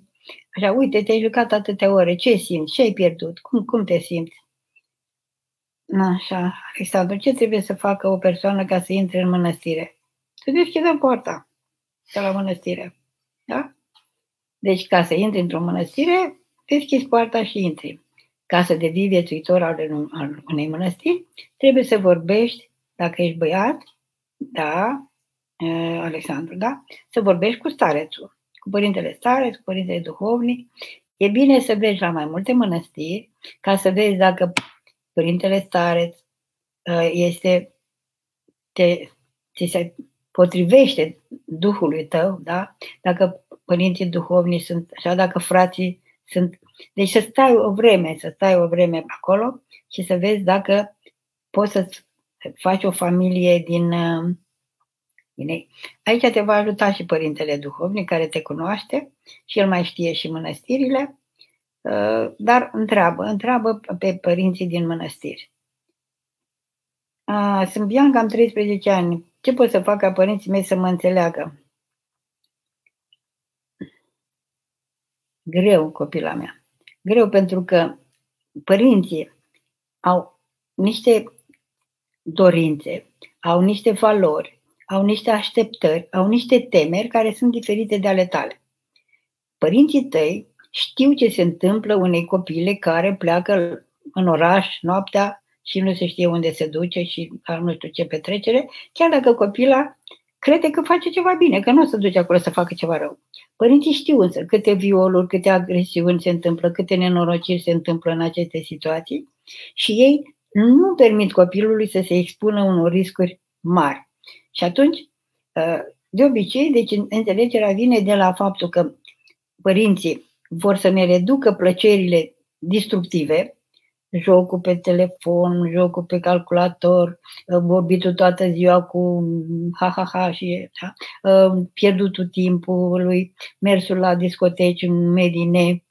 așa, uite, te-ai jucat atâtea ore, ce simți, ce ai pierdut, cum, cum te simți? Așa, Alexandru, ce trebuie să facă o persoană ca să intre în mănăstire? Să deschidă poarta de la mănăstire. Da? Deci, ca să intri într-o mănăstire, deschizi poarta și intri. Ca să devii viețuitor al, al unei mănăstiri, trebuie să vorbești, dacă ești băiat, da, Alexandru, da, să vorbești cu starețul, cu părintele stareț, cu părintele duhovnic. E bine să vezi la mai multe mănăstiri ca să vezi dacă părintele stareț este, te, ți se potrivește Duhului tău, da? Dacă părinții duhovni sunt așa, dacă frații sunt... Deci să stai o vreme, să stai o vreme acolo și să vezi dacă poți să faci o familie din, din ei. Aici te va ajuta și părintele duhovnic care te cunoaște și el mai știe și mănăstirile, dar întreabă, întreabă pe părinții din mănăstiri. Sunt Bianca, am 13 ani. Ce pot să fac ca părinții mei să mă înțeleagă? Greu, copila mea. Greu pentru că părinții au niște dorințe, au niște valori, au niște așteptări, au niște temeri care sunt diferite de ale tale. Părinții tăi știu ce se întâmplă unei copile care pleacă în oraș noaptea și nu se știe unde se duce și nu știu ce petrecere, chiar dacă copila crede că face ceva bine, că nu o să duce acolo să facă ceva rău. Părinții știu însă câte violuri, câte agresiuni se întâmplă, câte nenorociri se întâmplă în aceste situații și ei nu permit copilului să se expună unor riscuri mari. Și atunci, ă, de obicei, deci înțelegerea vine de la faptul că părinții vor să ne reducă plăcerile destructive, jocul pe telefon, jocul pe calculator, uh, vorbitul toată ziua cu ha-ha-ha și da? Uh, pierdutul timpului, mersul la discoteci în medii ne,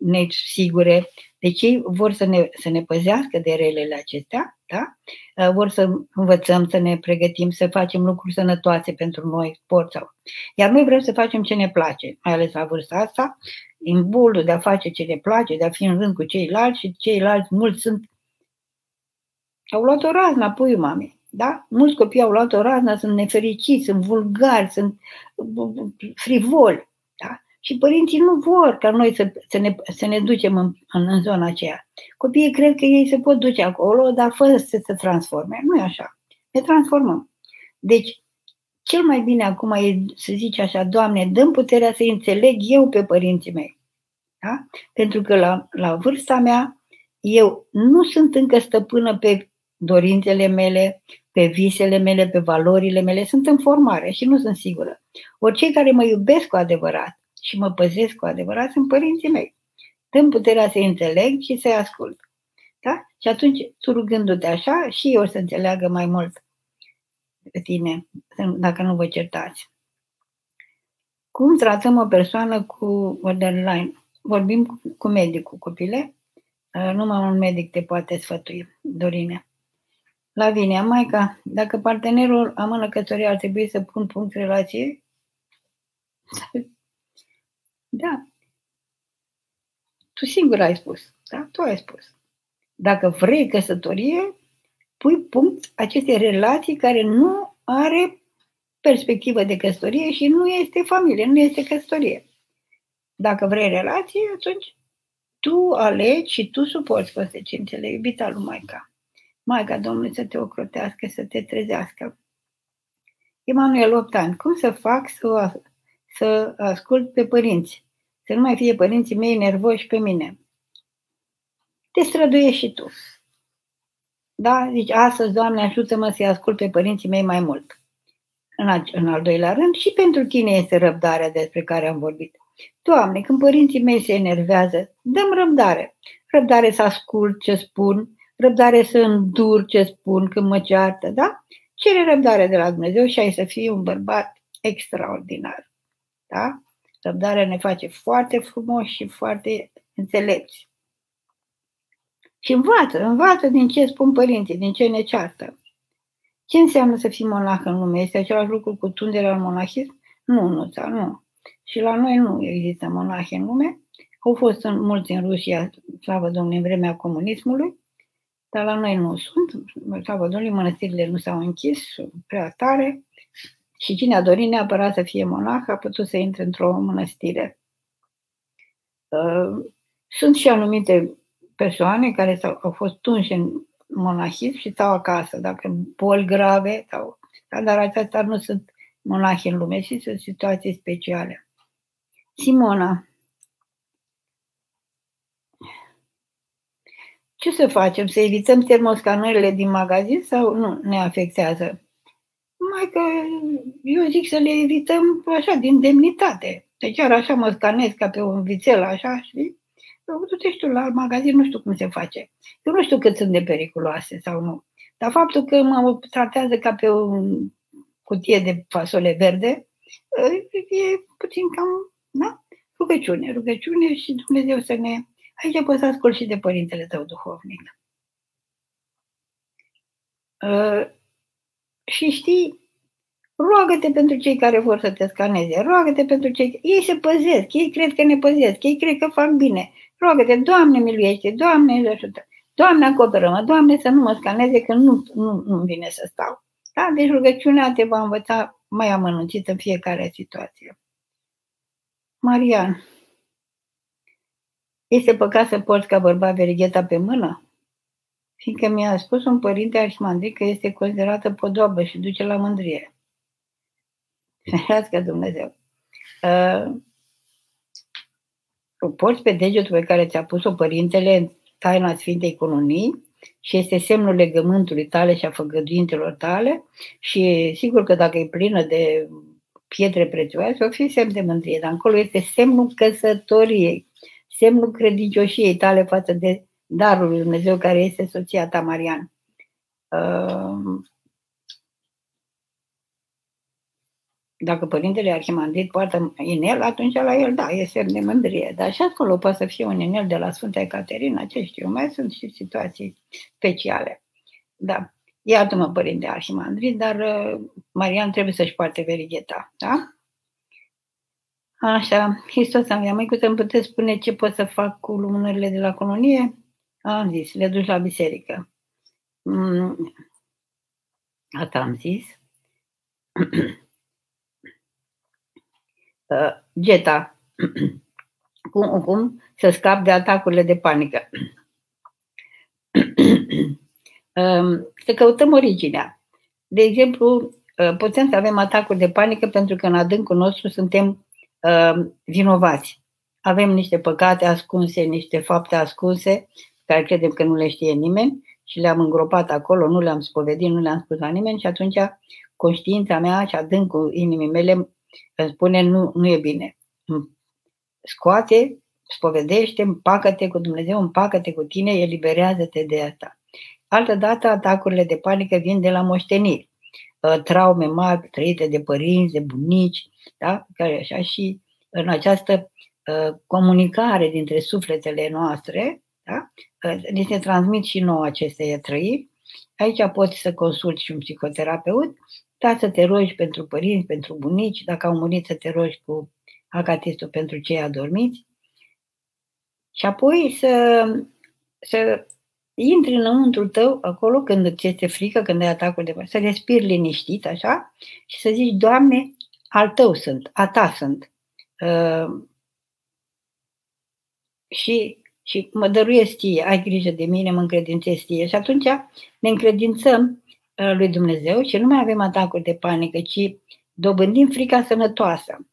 nesigure. Deci ei vor să ne, să ne păzească de relele acestea, da? Uh, vor să învățăm, să ne pregătim, să facem lucruri sănătoase pentru noi, sport sau. Iar noi vrem să facem ce ne place, mai ales la vârsta asta, imbolul de a face ce ne place, de a fi în rând cu ceilalți și ceilalți, mulți sunt, au luat o raznă apoi mamei. Da? Mulți copii au luat o raznă, sunt nefericiți, sunt vulgari, sunt frivoli. Da? Și părinții nu vor ca noi să, să, ne, să ne ducem în, în, în zona aceea. Copiii cred că ei se pot duce acolo, dar fără să se transforme. Nu e așa. Ne transformăm. Deci, cel mai bine acum e să zici așa, Doamne, dăm puterea să înțeleg eu pe părinții mei. Da? Pentru că la, la vârsta mea, eu nu sunt încă stăpână pe dorințele mele, pe visele mele, pe valorile mele, sunt în formare și nu sunt sigură. Ori cei care mă iubesc cu adevărat și mă păzesc cu adevărat sunt părinții mei. Dăm puterea să înțeleg și să-i ascult. Da? Și atunci, tu rugându-te așa, și eu o să înțeleagă mai mult pe tine, dacă nu vă certați. Cum tratăm o persoană cu borderline? Vorbim cu medicul, copile. Uh, numai un medic te poate sfătui, Dorine. Lavinia, Maica, dacă partenerul amână căsătoria, ar trebui să pun punct relație? Da. Tu singur ai spus. Da? Tu ai spus. Dacă vrei căsătorie, pui punct aceste relații care nu are perspectivă de căsătorie și nu este familie, nu este căsătorie. Dacă vrei relație, atunci tu alegi și tu suporți consecințele, iubita lui Maica. Maica Domnului să te ocrotească, să te trezească. Emanuel 8 ani. Cum să fac să, să ascult pe părinți? Să nu mai fie părinții mei nervoși pe mine. Te străduiești și tu. Da? Zici, astăzi, Doamne, ajută-mă să-i ascult pe părinții mei mai mult. În al, în al doilea rând, și pentru tine este răbdarea despre care am vorbit. Doamne, când părinții mei se enervează, dăm răbdare. Răbdare să ascult ce spun, răbdare să îndur ce spun când mă ceartă, da? Cere răbdare de la Dumnezeu și ai să fii un bărbat extraordinar. Da? Răbdarea ne face foarte frumos și foarte înțelepți. Și învață, învață din ce spun părinții, din ce ne ceartă. Ce înseamnă să fii monah în lume? Este același lucru cu tunderea în monahism? Nu, nu, nu. Și la noi nu există monahi în lume. Au fost în, mulți în Rusia, slavă Domnului, în vremea comunismului, dar la noi nu sunt. Slavă Domnului, mănăstirile nu s-au închis prea tare și cine a dorit neapărat să fie monah a putut să intre într-o mănăstire. Uh, sunt și anumite persoane care au fost tunși în monahism și stau acasă, dacă boli grave, sau, dar acestea nu sunt monahi în lume și sunt situații speciale. Simona, ce să facem? Să evităm termoscanările din magazin sau nu ne afectează? Mai că eu zic să le evităm așa, din demnitate. Deci chiar așa mă scanez ca pe un vițel, așa, știi? du-te știu la magazin, nu știu cum se face. Eu nu știu cât sunt de periculoase sau nu. Dar faptul că mă tratează ca pe o cutie de fasole verde, e puțin cam, da? Rugăciune, rugăciune și Dumnezeu să ne... Aici poți să ascult și de părintele tău duhovnic. Uh, și știi, roagă-te pentru cei care vor să te scaneze, roagă-te pentru cei... Ei se păzesc, ei cred că ne păzesc, ei cred că fac bine. Roagă-te, Doamne miluiește, Doamne ajută, Doamne acoperă-mă, Doamne să nu mă scaneze că nu, nu, nu vine să stau. Da? Deci rugăciunea te va învăța mai amănunțit în fiecare situație. Marian, este păcat să porți ca bărbat verigheta pe mână? Fiindcă mi-a spus un părinte arhimandrit că este considerată podobă și duce la mândrie. Ferească Dumnezeu. Uh, porți pe degetul pe care ți-a pus-o părintele în taina Sfintei Cununii și este semnul legământului tale și a făgăduintelor tale și sigur că dacă e plină de pietre prețioase, o fi semn de mândrie, dar încolo este semnul căsătoriei, semnul credincioșiei tale față de darul lui Dumnezeu care este soția ta, Marian. Uh, dacă părintele arhimandrit poartă inel, atunci la el, da, e semn de mândrie. Dar și acolo poate să fie un inel de la Sfânta Ecaterina, ce știu, mai sunt și situații speciale. Da. Iată-mă, părinte arhimandrit, dar uh, Marian trebuie să-și poarte verigheta, da? Așa, Hristos am mai cu îmi puteți spune ce pot să fac cu lumânările de la colonie? Am zis, le duci la biserică. Mm. Asta am zis. Uh, Geta. cum, cum să scap de atacurile de panică. Um, să căutăm originea. De exemplu, uh, putem să avem atacuri de panică pentru că în adâncul nostru suntem uh, vinovați. Avem niște păcate ascunse, niște fapte ascunse, care credem că nu le știe nimeni și le-am îngropat acolo, nu le-am spovedit, nu le-am spus la nimeni și atunci conștiința mea și adâncul inimii mele îmi spune nu, nu e bine. Scoate, spovedește, împacă-te cu Dumnezeu, împacă-te cu tine, eliberează-te de asta. Altă dată, atacurile de panică vin de la moșteniri. Uh, traume mari trăite de părinți, de bunici, da? care așa și în această uh, comunicare dintre sufletele noastre, da? Uh, ne se transmit și nouă aceste trăiri. Aici poți să consulti și un psihoterapeut da, să te rogi pentru părinți, pentru bunici, dacă au murit să te rogi cu acatistul pentru cei adormiți. Și apoi să, să intri înăuntru tău, acolo, când îți este frică, când ai atacul de să respiri liniștit, așa, și să zici, Doamne, al tău sunt, a ta sunt. Uh, și, și mă dăruiesc ție, ai grijă de mine, mă încredințez ție. Și atunci ne încredințăm lui Dumnezeu și nu mai avem atacuri de panică, ci dobândim frica sănătoasă.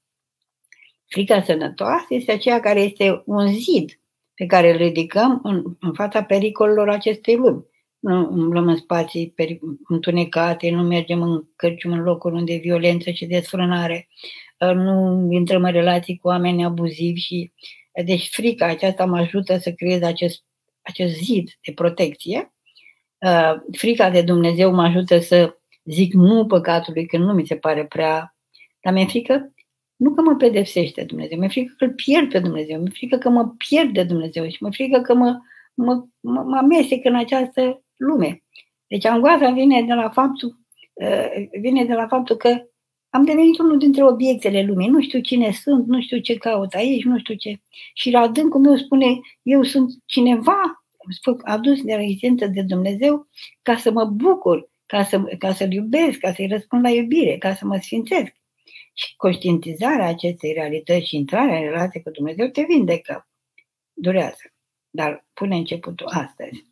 Frica sănătoasă este aceea care este un zid pe care îl ridicăm în, în fața pericolelor acestei lumi. Nu umblăm în spații întunecate, nu mergem în cărcium în locuri unde e violență și desfrânare, nu intrăm în relații cu oameni abuzivi și deci frica aceasta mă ajută să creez acest, acest zid de protecție Uh, frica de Dumnezeu mă ajută să zic nu păcatului când nu mi se pare prea, dar mi-e frică nu că mă pedepsește Dumnezeu, mi-e frică că îl pierd pe Dumnezeu, mi-e frică că mă pierd de Dumnezeu și mi-e frică că mă, mă, mă, mă amestec în această lume. Deci angoasa vine de la faptul, uh, vine de la faptul că am devenit unul dintre obiectele lumii. Nu știu cine sunt, nu știu ce caut aici, nu știu ce. Și la adâncul meu spune, eu sunt cineva adus de rezistență de Dumnezeu ca să mă bucur, ca, să, ca să-L iubesc, ca să-i răspund la iubire, ca să mă sfințesc. Și conștientizarea acestei realități și intrarea în relație cu Dumnezeu te vindecă. Durează. Dar pune începutul astăzi.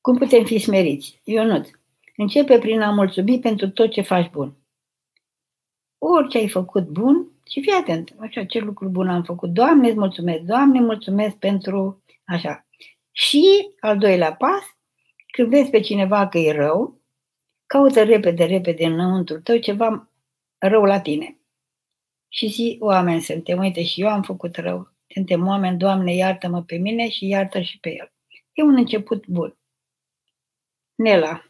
Cum putem fi smeriți? Ionut, începe prin a mulțumi pentru tot ce faci bun. Orice ai făcut bun, și fii atent, așa, ce lucru bun am făcut. Doamne, îți mulțumesc, Doamne, mulțumesc pentru așa. Și al doilea pas, când vezi pe cineva că e rău, caută repede, repede înăuntru tău ceva rău la tine. Și zi, oameni suntem, uite, și eu am făcut rău. Suntem oameni, Doamne, iartă-mă pe mine și iartă și pe el. E un început bun. Nela,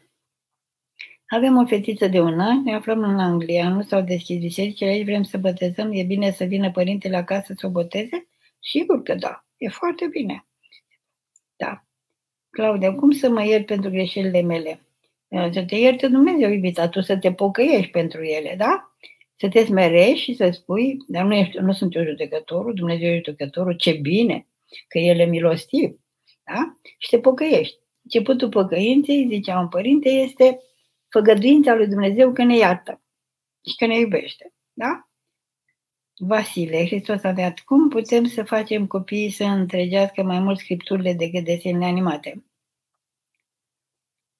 avem o fetiță de un an, ne aflăm în Anglia, nu s-au deschis bisericile, aici vrem să botezăm, e bine să vină părintele acasă să o boteze? Sigur că da, e foarte bine. Da. Claudia, cum să mă iert pentru greșelile mele? Să te ierte Dumnezeu, iubita, tu să te pocăiești pentru ele, da? Să te smerești și să spui, dar nu, ești, nu sunt eu judecătorul, Dumnezeu e judecătorul, ce bine că El e milostiv, da? Și te pocăiești. Începutul pocăinței, zicea un părinte, este făgăduința lui Dumnezeu că ne iartă și că ne iubește. Da? Vasile, Hristos a dat. Cum putem să facem copiii să întregească mai mult scripturile decât desenele animate?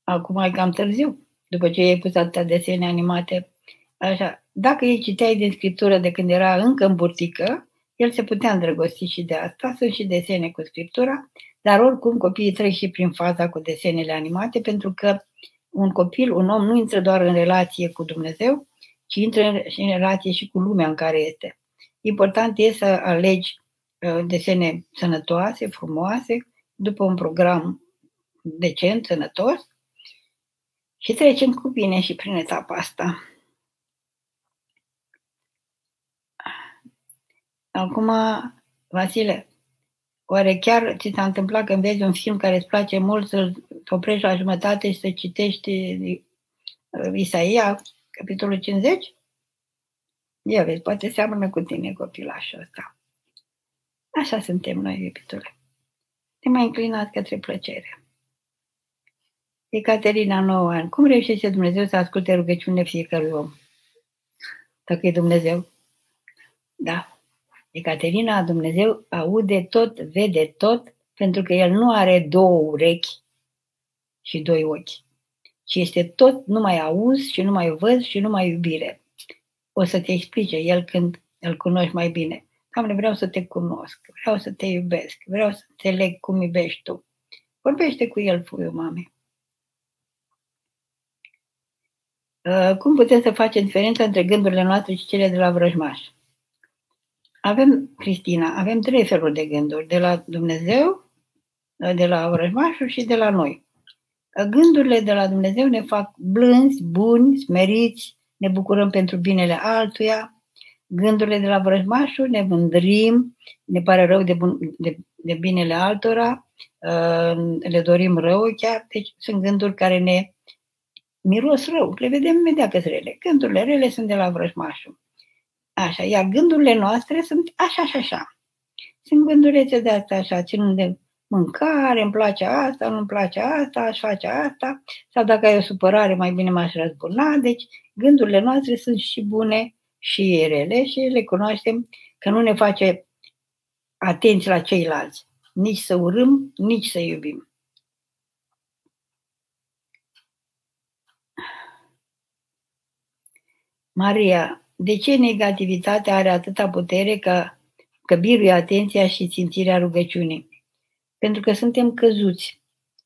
Acum e cam târziu, după ce ai pus atâtea desene animate. Așa, dacă ei citeai din scriptură de când era încă în burtică, el se putea îndrăgosti și de asta, sunt și desene cu scriptura, dar oricum copiii trec și prin faza cu desenele animate, pentru că un copil, un om nu intră doar în relație cu Dumnezeu, ci intră și în relație și cu lumea în care este. Important este să alegi uh, desene sănătoase, frumoase, după un program decent, sănătos și trecem cu bine și prin etapa asta. Acum, Vasile, oare chiar ți s-a întâmplat când vezi un film care îți place mult să-l oprești la jumătate și să citești uh, Isaia, capitolul 50? Ia vezi, poate seamănă cu tine copilașul ăsta. Așa suntem noi, iubitule. Ne mai înclinați către plăcere. Ecaterina, 9 ani. Cum reușește Dumnezeu să asculte rugăciunile fiecărui om? Dacă e Dumnezeu. Da. Ecaterina, Dumnezeu aude tot, vede tot, pentru că El nu are două urechi și doi ochi, ci este tot numai auz și numai văz și numai iubire. O să te explice El când îl cunoști mai bine. Doamne, vreau să te cunosc, vreau să te iubesc, vreau să înțeleg cum iubești Tu. Vorbește cu El, fuiul mamei. Uh, cum putem să facem diferența între gândurile noastre și cele de la vrăjmaș? Avem, Cristina, avem trei feluri de gânduri, de la Dumnezeu, uh, de la vrăjmașul și de la noi. Uh, gândurile de la Dumnezeu ne fac blânzi, buni, smeriți, ne bucurăm pentru binele altuia. Gândurile de la vrăjmașul ne mândrim, ne pare rău de, bun, de, de binele altora, le dorim rău chiar. Deci sunt gânduri care ne miros rău, le vedem imediat că rele. Gândurile rele sunt de la vrăjmașul. Așa, iar gândurile noastre sunt așa și așa. Sunt gândurile de asta așa, ținând de mâncare, îmi place asta, nu-mi place asta, aș face asta, sau dacă ai o supărare, mai bine m-aș răzbuna. Deci, gândurile noastre sunt și bune și rele și le cunoaștem că nu ne face atenți la ceilalți. Nici să urâm, nici să iubim. Maria, de ce negativitatea are atâta putere că, că biruie atenția și simțirea rugăciunii? Pentru că suntem căzuți,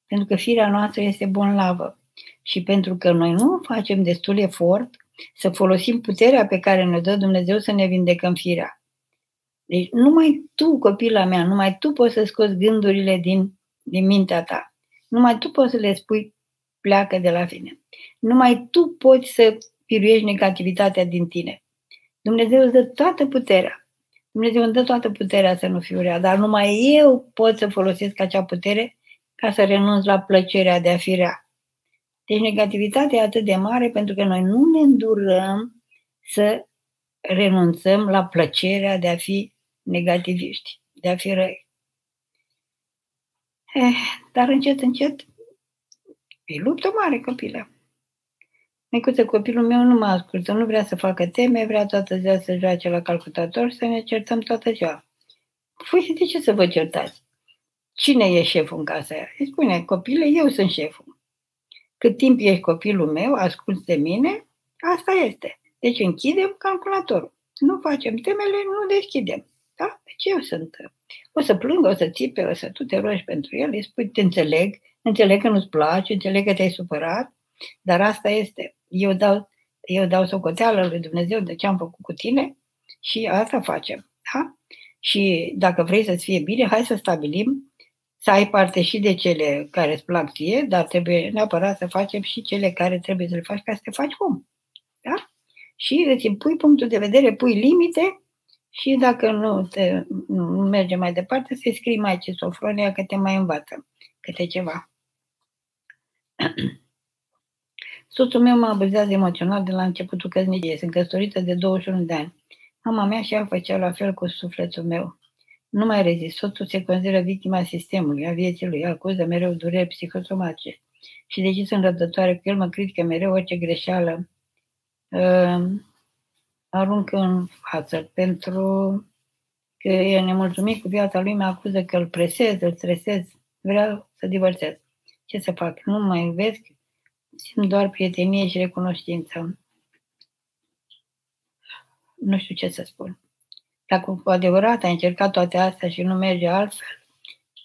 pentru că firea noastră este bonlavă și pentru că noi nu facem destul efort să folosim puterea pe care ne dă Dumnezeu să ne vindecăm firea. Deci numai tu, copila mea, numai tu poți să scoți gândurile din, din mintea ta. Numai tu poți să le spui pleacă de la tine. Numai tu poți să biruiești negativitatea din tine. Dumnezeu îți dă toată puterea. Dumnezeu îmi dă toată puterea să nu fiu rea, dar numai eu pot să folosesc acea putere ca să renunț la plăcerea de a fi rea. Deci negativitatea e atât de mare pentru că noi nu ne îndurăm să renunțăm la plăcerea de a fi negativiști, de a fi răi. Eh, dar încet, încet, e luptă mare, copilă. Micuță, copilul meu nu mă ascultă, nu vrea să facă teme, vrea toată ziua să joace la calculator și să ne certăm toată ziua. Păi de ce să vă certați? Cine e șeful în casa aia? Îi spune, copile, eu sunt șeful. Cât timp ești copilul meu, asculți de mine, asta este. Deci închidem calculatorul. Nu facem temele, nu deschidem. Da? Deci eu sunt. O să plâng, o să țipe, o să tu te rogi pentru el, îi spui, te înțeleg, înțeleg că nu-ți place, înțeleg că te-ai supărat, dar asta este eu dau, eu dau socoteală lui Dumnezeu de ce am făcut cu tine și asta facem. Da? Și dacă vrei să-ți fie bine, hai să stabilim să ai parte și de cele care îți plac ție, dar trebuie neapărat să facem și cele care trebuie să le faci ca să te faci cum. Da? Și îți pui punctul de vedere, pui limite și dacă nu, te, nu merge mai departe, să-i scrii mai ce Sofronia că te mai învață câte ceva. Soțul meu mă abuzează emoțional de la începutul căsniciei. Sunt căsătorită de 21 de ani. Mama mea și ea făcea la fel cu sufletul meu. Nu mai rezist. Soțul se consideră victima sistemului, a vieții lui, acuză mereu dureri psihosomatice. Și deși sunt răbdătoare cu el, mă critică mereu orice greșeală. Uh, arunc în față pentru că e nemulțumit cu viața lui, mă acuză că îl presez, îl stresez, vreau să divorțez. Ce să fac? Nu mai iubesc, Simt doar prietenie și recunoștință. Nu știu ce să spun. Dacă cu adevărat ai încercat toate astea și nu merge altfel,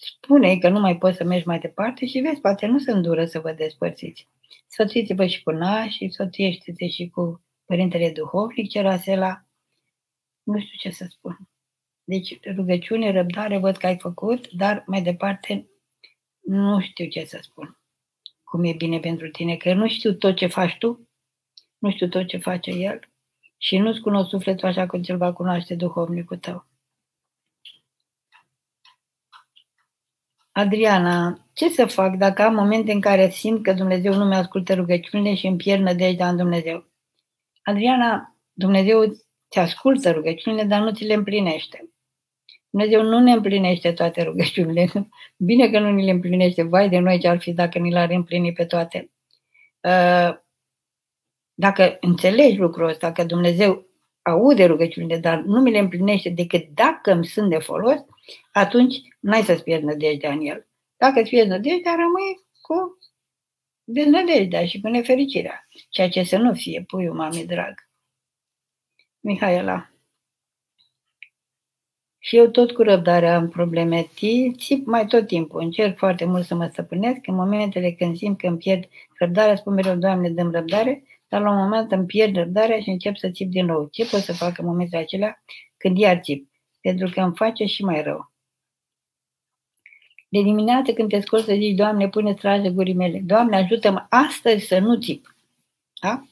spune că nu mai poți să mergi mai departe și vezi, poate nu sunt dură să vă despărțiți. Soțiți-vă și cu nașii, soțiește-te și cu părintele duhovnic, Cerasela. Nu știu ce să spun. Deci rugăciune, răbdare, văd că ai făcut, dar mai departe nu știu ce să spun. Cum e bine pentru tine, că nu știu tot ce faci tu, nu știu tot ce face el și nu-ți cunosc sufletul așa cum ți-l va cunoaște duhovnicul tău. Adriana, ce să fac dacă am momente în care simt că Dumnezeu nu mi-ascultă rugăciunile și îmi pierd nădejdea în Dumnezeu? Adriana, Dumnezeu ți ascultă rugăciunile, dar nu ți le împlinește. Dumnezeu nu ne împlinește toate rugăciunile. Bine că nu ni le împlinește. Vai de noi ce ar fi dacă ni le-ar împlini pe toate. Uh, dacă înțelegi lucrul ăsta, că Dumnezeu aude rugăciunile, dar nu mi le împlinește decât dacă îmi sunt de folos, atunci n-ai să-ți pierzi nădejdea în el. Dacă îți pierzi nădejdea, rămâi cu deznădejdea și cu nefericirea. Ceea ce să nu fie, puiul mami drag. Mihaela. Și eu tot cu răbdare am probleme. Țip mai tot timpul. Încerc foarte mult să mă stăpânesc. În momentele când simt că îmi pierd răbdarea, spun mereu, Doamne, dăm răbdare, dar la un moment îmi pierd răbdarea și încep să țip din nou. Ce pot să fac în momentele acelea când iar țip? Pentru că îmi face și mai rău. De dimineață când te scol să zici, Doamne, pune strajă gurii mele. Doamne, ajută-mă astăzi să nu țip. Da?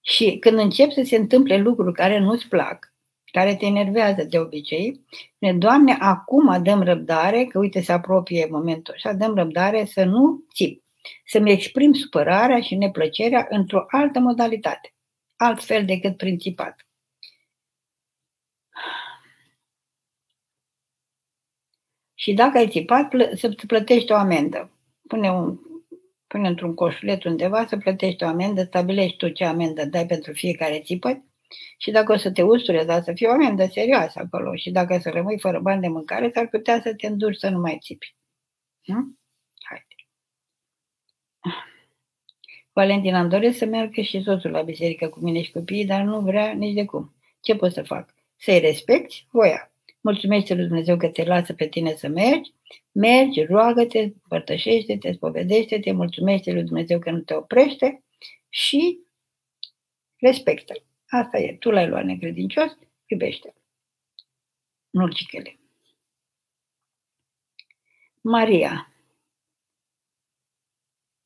Și când încep să se întâmple lucruri care nu-ți plac, care te enervează de obicei, Doamne, acum dăm răbdare, că uite se apropie momentul ăsta, dăm răbdare să nu țip, să-mi exprim supărarea și neplăcerea într-o altă modalitate, altfel decât principat. Și dacă ai țipat, să plătești o amendă. Pune, un, pune într-un coșulet undeva să plătești o amendă, stabilești tu ce amendă dai pentru fiecare țipăt și dacă o să te usture, dar să fie o amendă serioasă acolo și dacă să rămâi fără bani de mâncare, s-ar putea să te înduci să nu mai țipi. Nu? Haide. Valentina, îmi doresc să meargă și soțul la biserică cu mine și copiii, dar nu vrea nici de cum. Ce pot să fac? Să-i respecti voia. Mulțumește lui Dumnezeu că te lasă pe tine să mergi, mergi, roagă-te, împărtășește-te, spovedește-te, mulțumește lui Dumnezeu că nu te oprește și respectă-l. Asta e, tu l-ai luat necredincios, iubește-l. Nu-l cicăle. Maria.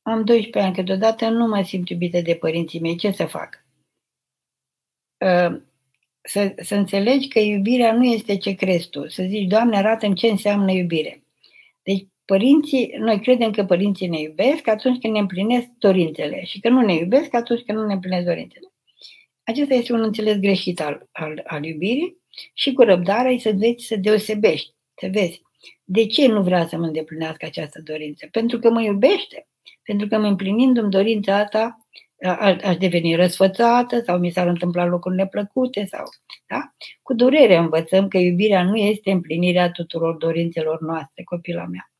Am 12 ani, că deodată nu mă simt iubită de părinții mei. Ce să fac? Uh, să, să înțelegi că iubirea nu este ce crezi tu. Să zici, Doamne, arată ce înseamnă iubire. Deci, părinții, noi credem că părinții ne iubesc atunci când ne împlinesc dorințele și că nu ne iubesc atunci când nu ne împlinesc dorințele. Acesta este un înțeles greșit al, al, al iubirii și cu răbdare să vezi să deosebești, să vezi de ce nu vrea să mă îndeplinească această dorință. Pentru că mă iubește. Pentru că mă împlinindu-mi dorința asta, aș deveni răsfățată sau mi s-ar întâmpla lucruri neplăcute sau, da? Cu durere învățăm că iubirea nu este împlinirea tuturor dorințelor noastre, copila mea.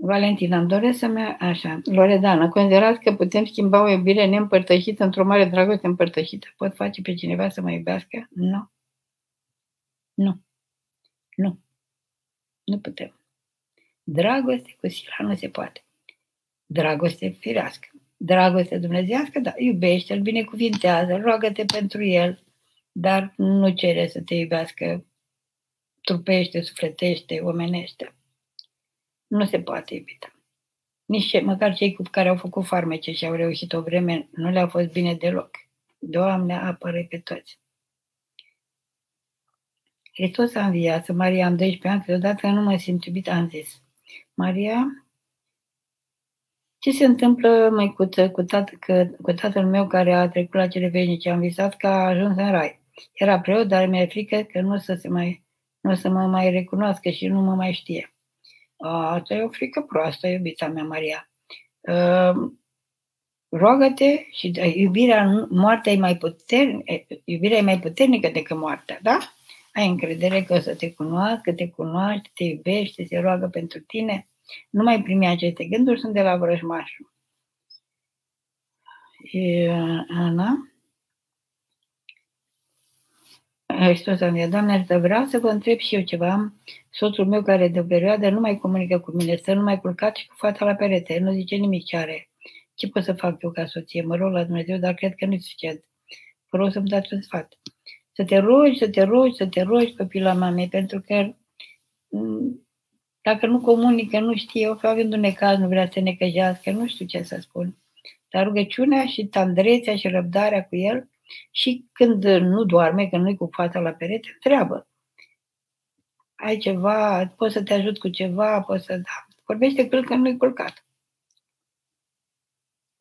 Valentina, îmi doresc să-mi... Așa, Loredana, considerați că putem schimba o iubire neîmpărtășită într-o mare dragoste împărtășită? Pot face pe cineva să mă iubească? Nu. Nu. Nu. Nu putem. Dragoste cu sila nu se poate dragoste firească. Dragoste dumnezească, da, iubește-l, binecuvintează, roagă-te pentru el, dar nu cere să te iubească trupește, sufletește, omenește. Nu se poate iubita. Nici ce, măcar cei cu care au făcut farmece și au reușit o vreme, nu le-a fost bine deloc. Doamne, apără pe toți. Hristos a înviat, Maria am 12 ani, câteodată nu mă simt iubit, am zis. Maria, ce se întâmplă, măicuță, cu, tat- că, cu tatăl meu care a trecut la cele veșnice? Am visat că a ajuns în rai. Era preot, dar mi-e frică că nu o să, se mai, nu o să mă mai recunoască și nu mă mai știe. Asta e o frică proastă, iubita mea, Maria. Uh, roagă-te și iubirea, moartea e mai puternică, iubirea e mai puternică decât moartea, da? Ai încredere că o să te cunoască, te cunoaște, te iubește, se roagă pentru tine nu mai primi aceste gânduri, sunt de la vrăjmașul. Ana? Hristos a zis, Doamne, să vreau să vă întreb și eu ceva. Soțul meu care de o perioadă nu mai comunică cu mine, stă numai culcat și cu fata la perete, nu zice nimic ce are. Ce pot să fac eu ca soție? Mă rog la Dumnezeu, dar cred că nu-i suficient. Vă rog să-mi dați un sfat. Să te rogi, să te rogi, să te rogi copila mamei, pentru că mm, dacă nu comunică, nu știe, o că având un necaz, nu vrea să ne căjească, nu știu ce să spun. Dar rugăciunea și tandrețea și răbdarea cu el și când nu doarme, când nu-i cu fața la perete, întreabă. Ai ceva, pot să te ajut cu ceva, pot să... Da. Vorbește cu el când nu-i culcat.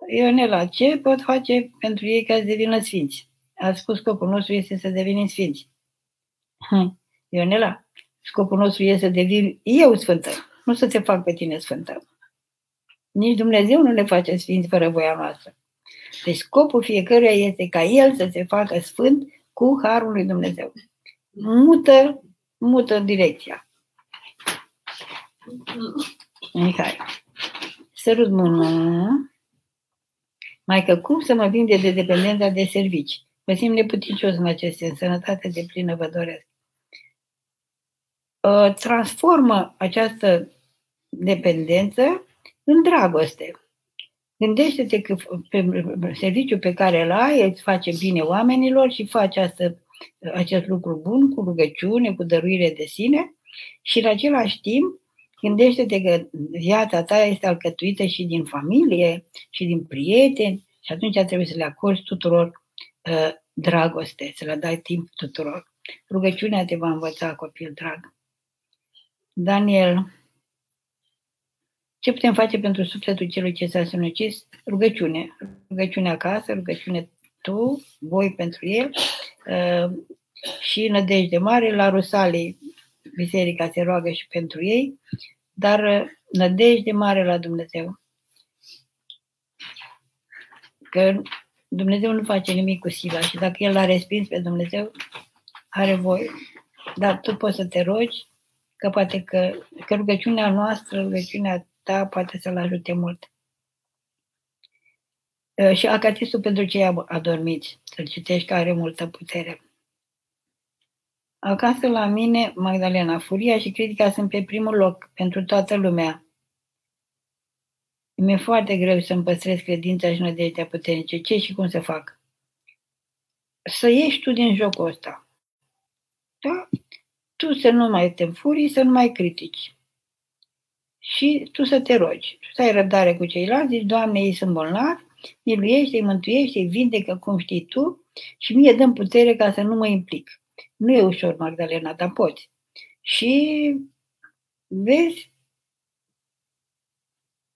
Ionela, ce pot face pentru ei ca să devină sfinți? A spus scopul nostru este să devenim sfinți. Ionela, scopul nostru este să devin eu sfântă, nu să te fac pe tine sfântă. Nici Dumnezeu nu ne face sfinți fără voia noastră. Deci scopul fiecăruia este ca el să se facă sfânt cu harul lui Dumnezeu. Mută, mută direcția. Mihai. Sărut mână. Mai că cum să mă vinde de dependența de servici? Mă simt neputicios în acest sens. Sănătate de plină vă doresc. Ă, transformă această dependență în dragoste. Gândește-te că pe serviciul pe care îl ai îți face bine oamenilor și faci asta, acest lucru bun cu rugăciune, cu dăruire de sine și în același timp gândește-te că viața ta este alcătuită și din familie și din prieteni și atunci trebuie să le acorzi tuturor uh, dragoste, să le dai timp tuturor. Rugăciunea te va învăța, copil drag. Daniel, ce putem face pentru sufletul celui ce s-a sinucis? Rugăciune. Rugăciune acasă, rugăciune tu, voi pentru el uh, și nădejde mare. La Rusalii, biserica se roagă și pentru ei, dar uh, nădejde mare la Dumnezeu. Că Dumnezeu nu face nimic cu sila și dacă El l-a respins pe Dumnezeu, are voie. Dar tu poți să te rogi, că poate că, că rugăciunea noastră, rugăciunea ta poate să-l ajute mult. Și acatistul pentru cei adormiți, să-l citești, că are multă putere. Acasă la mine, Magdalena, furia și critica sunt pe primul loc pentru toată lumea. Mi-e foarte greu să-mi păstrez credința și nădejdea puternice. Ce și cum să fac? Să ieși tu din jocul ăsta. Da? Tu să nu mai te furii, să nu mai critici și tu să te rogi. Tu să ai răbdare cu ceilalți, zici, Doamne, ei sunt bolnavi, miluiește-i, mântuiește-i, vindecă cum știi tu și mie dăm putere ca să nu mă implic. Nu e ușor, Magdalena, dar poți. Și vezi,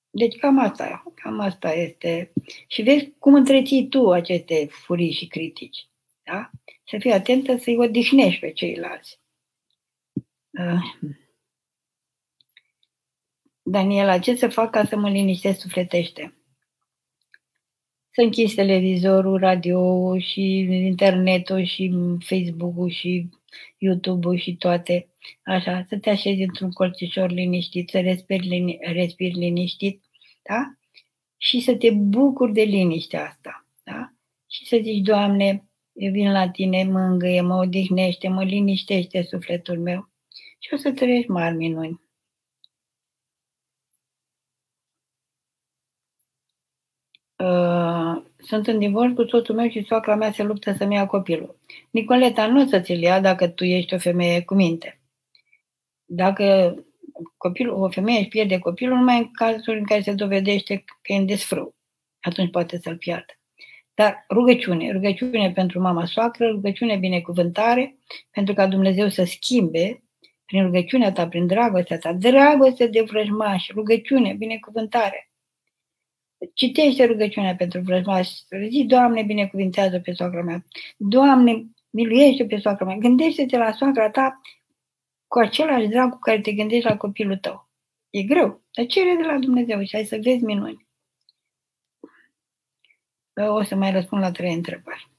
deci cam asta, cam asta este. Și vezi cum întreții tu aceste furii și critici. Da? Să fii atentă să-i odihnești pe ceilalți. Uh. Daniela, ce să fac ca să mă liniștesc sufletește? Să închizi televizorul, radio și internetul și Facebook-ul și YouTube-ul și toate. Așa, să te așezi într-un colțișor liniștit, să respiri, lini- respiri liniștit, da? Și să te bucuri de liniștea asta, da? Și să zici, Doamne, eu vin la tine, mă îngâie, mă odihnește, mă liniștește sufletul meu. Și o să trăiești mari minuni. Uh, sunt în divorț cu soțul meu și soacra mea se luptă să-mi ia copilul. Nicoleta, nu să ți-l ia dacă tu ești o femeie cu minte. Dacă copilul, o femeie își pierde copilul numai în cazul în care se dovedește că e în desfrâu. Atunci poate să-l piardă. Dar rugăciune, rugăciune pentru mama soacră, rugăciune binecuvântare, pentru ca Dumnezeu să schimbe prin rugăciunea ta, prin dragostea ta, dragoste de vrăjmași, rugăciune, binecuvântare Citește rugăciunea pentru vrăjmași. Zi, Doamne, binecuvintează pe soacra mea. Doamne, miluiește pe soacra mea. Gândește-te la soacra ta cu același drag cu care te gândești la copilul tău. E greu, dar cere de la Dumnezeu și ai să vezi minuni. O să mai răspund la trei întrebări.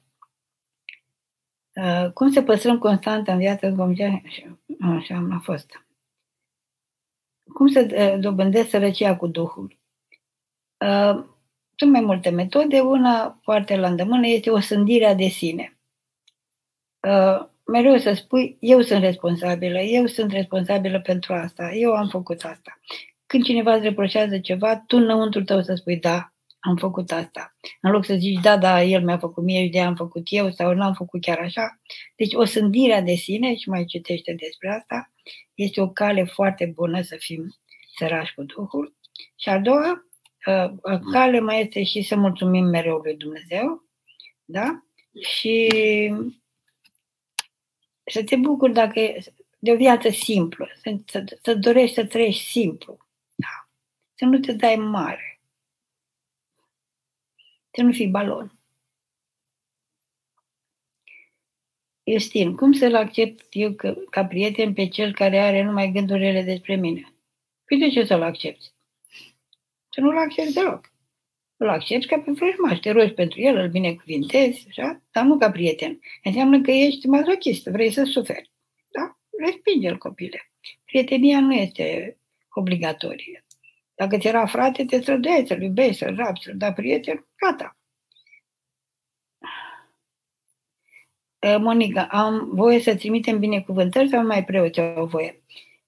Uh, cum să păstrăm constant în viață Dumnezeu? Așa am fost. Cum să uh, dobândesc sărăcia cu Duhul? Uh, sunt mai multe metode. Una foarte la îndemână este o sândirea de sine. Uh, mereu să spui, eu sunt responsabilă, eu sunt responsabilă pentru asta, eu am făcut asta. Când cineva îți reproșează ceva, tu înăuntru tău să spui, da, am făcut asta. În loc să zici, da, da, el mi-a făcut mie, de am făcut eu sau n-am făcut chiar așa. Deci o sândirea de sine, și mai citește despre asta, este o cale foarte bună să fim sărași cu Duhul. Și a doua uh, cale mai este și să mulțumim mereu lui Dumnezeu, da? Și să te bucuri dacă de o viață simplă, să, să, să dorești să trăiești simplu, da? să nu te dai mare, să nu fii balon. Justin, cum să-l accept eu că, ca prieten pe cel care are numai gândurile despre mine? Păi de ce să-l accepti? Să nu-l accepti deloc. Îl accepti ca pe vrăjmaș, te rogi pentru el, îl binecuvintezi, așa? dar nu ca prieten. Înseamnă că ești mazochist, vrei să suferi. Da? Respinge-l, copile. Prietenia nu este obligatorie. Dacă ți era frate, te străduiai să-l iubești, să-l rapți, să-l da prieten, gata. Monica, am voie să trimitem binecuvântări sau mai preoți au voie?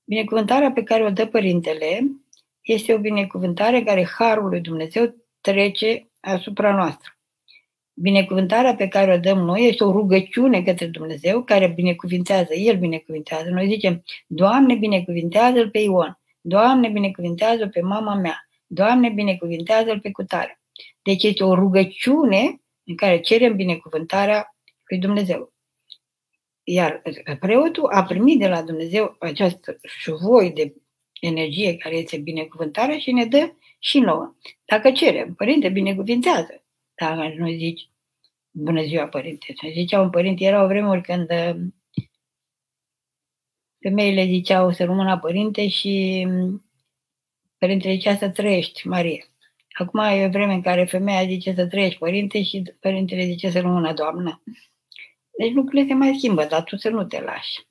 Binecuvântarea pe care o dă Părintele este o binecuvântare care Harul lui Dumnezeu trece asupra noastră. Binecuvântarea pe care o dăm noi este o rugăciune către Dumnezeu care binecuvintează, El binecuvintează. Noi zicem, Doamne, binecuvintează-L pe Ion, Doamne, binecuvintează pe mama mea, Doamne, binecuvintează-L pe cutare. Deci este o rugăciune în care cerem binecuvântarea lui Dumnezeu. Iar preotul a primit de la Dumnezeu această șuvoi de energie care este binecuvântarea și ne dă și nouă. Dacă cerem, părinte, binecuvintează. Dacă nu zici, bună ziua, părinte. Zicea un părinte, erau vremuri când uh, femeile ziceau să rămână părinte și mm, părintele zicea să trăiești, Marie. Acum e o vreme în care femeia zice să trăiești părinte și părintele zice să rămână doamnă. Deci lucrurile se mai schimbă, dar tu să nu te lași.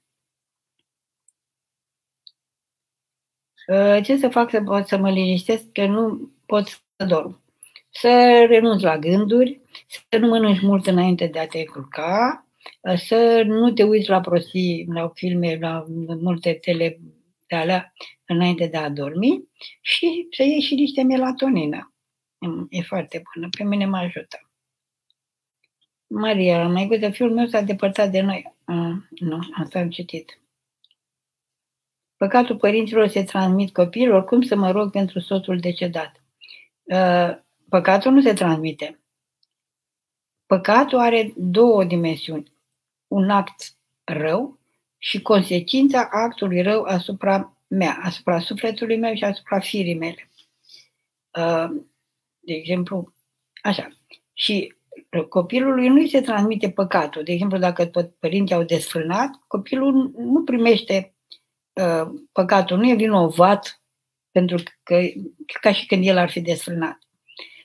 Ce să fac să pot să mă liniștesc că nu pot să dorm? Să renunț la gânduri, să nu mănânci mult înainte de a te culca, să nu te uiți la prostii, la filme, la multe tele de alea înainte de a dormi și să iei și niște melatonină. E foarte bună, pe mine mă ajută. Maria, mai gândă, fiul meu s-a depărtat de noi. Uh, nu, asta am citit. Păcatul părinților se transmit copiilor, cum să mă rog pentru soțul decedat? Uh, păcatul nu se transmite. Păcatul are două dimensiuni. Un act rău și consecința actului rău asupra mea, asupra sufletului meu și asupra firii mele. Uh, de exemplu, așa. Și copilului nu îi se transmite păcatul. De exemplu, dacă părinții au desfrânat, copilul nu primește uh, păcatul, nu e vinovat pentru că ca și când el ar fi desfrânat.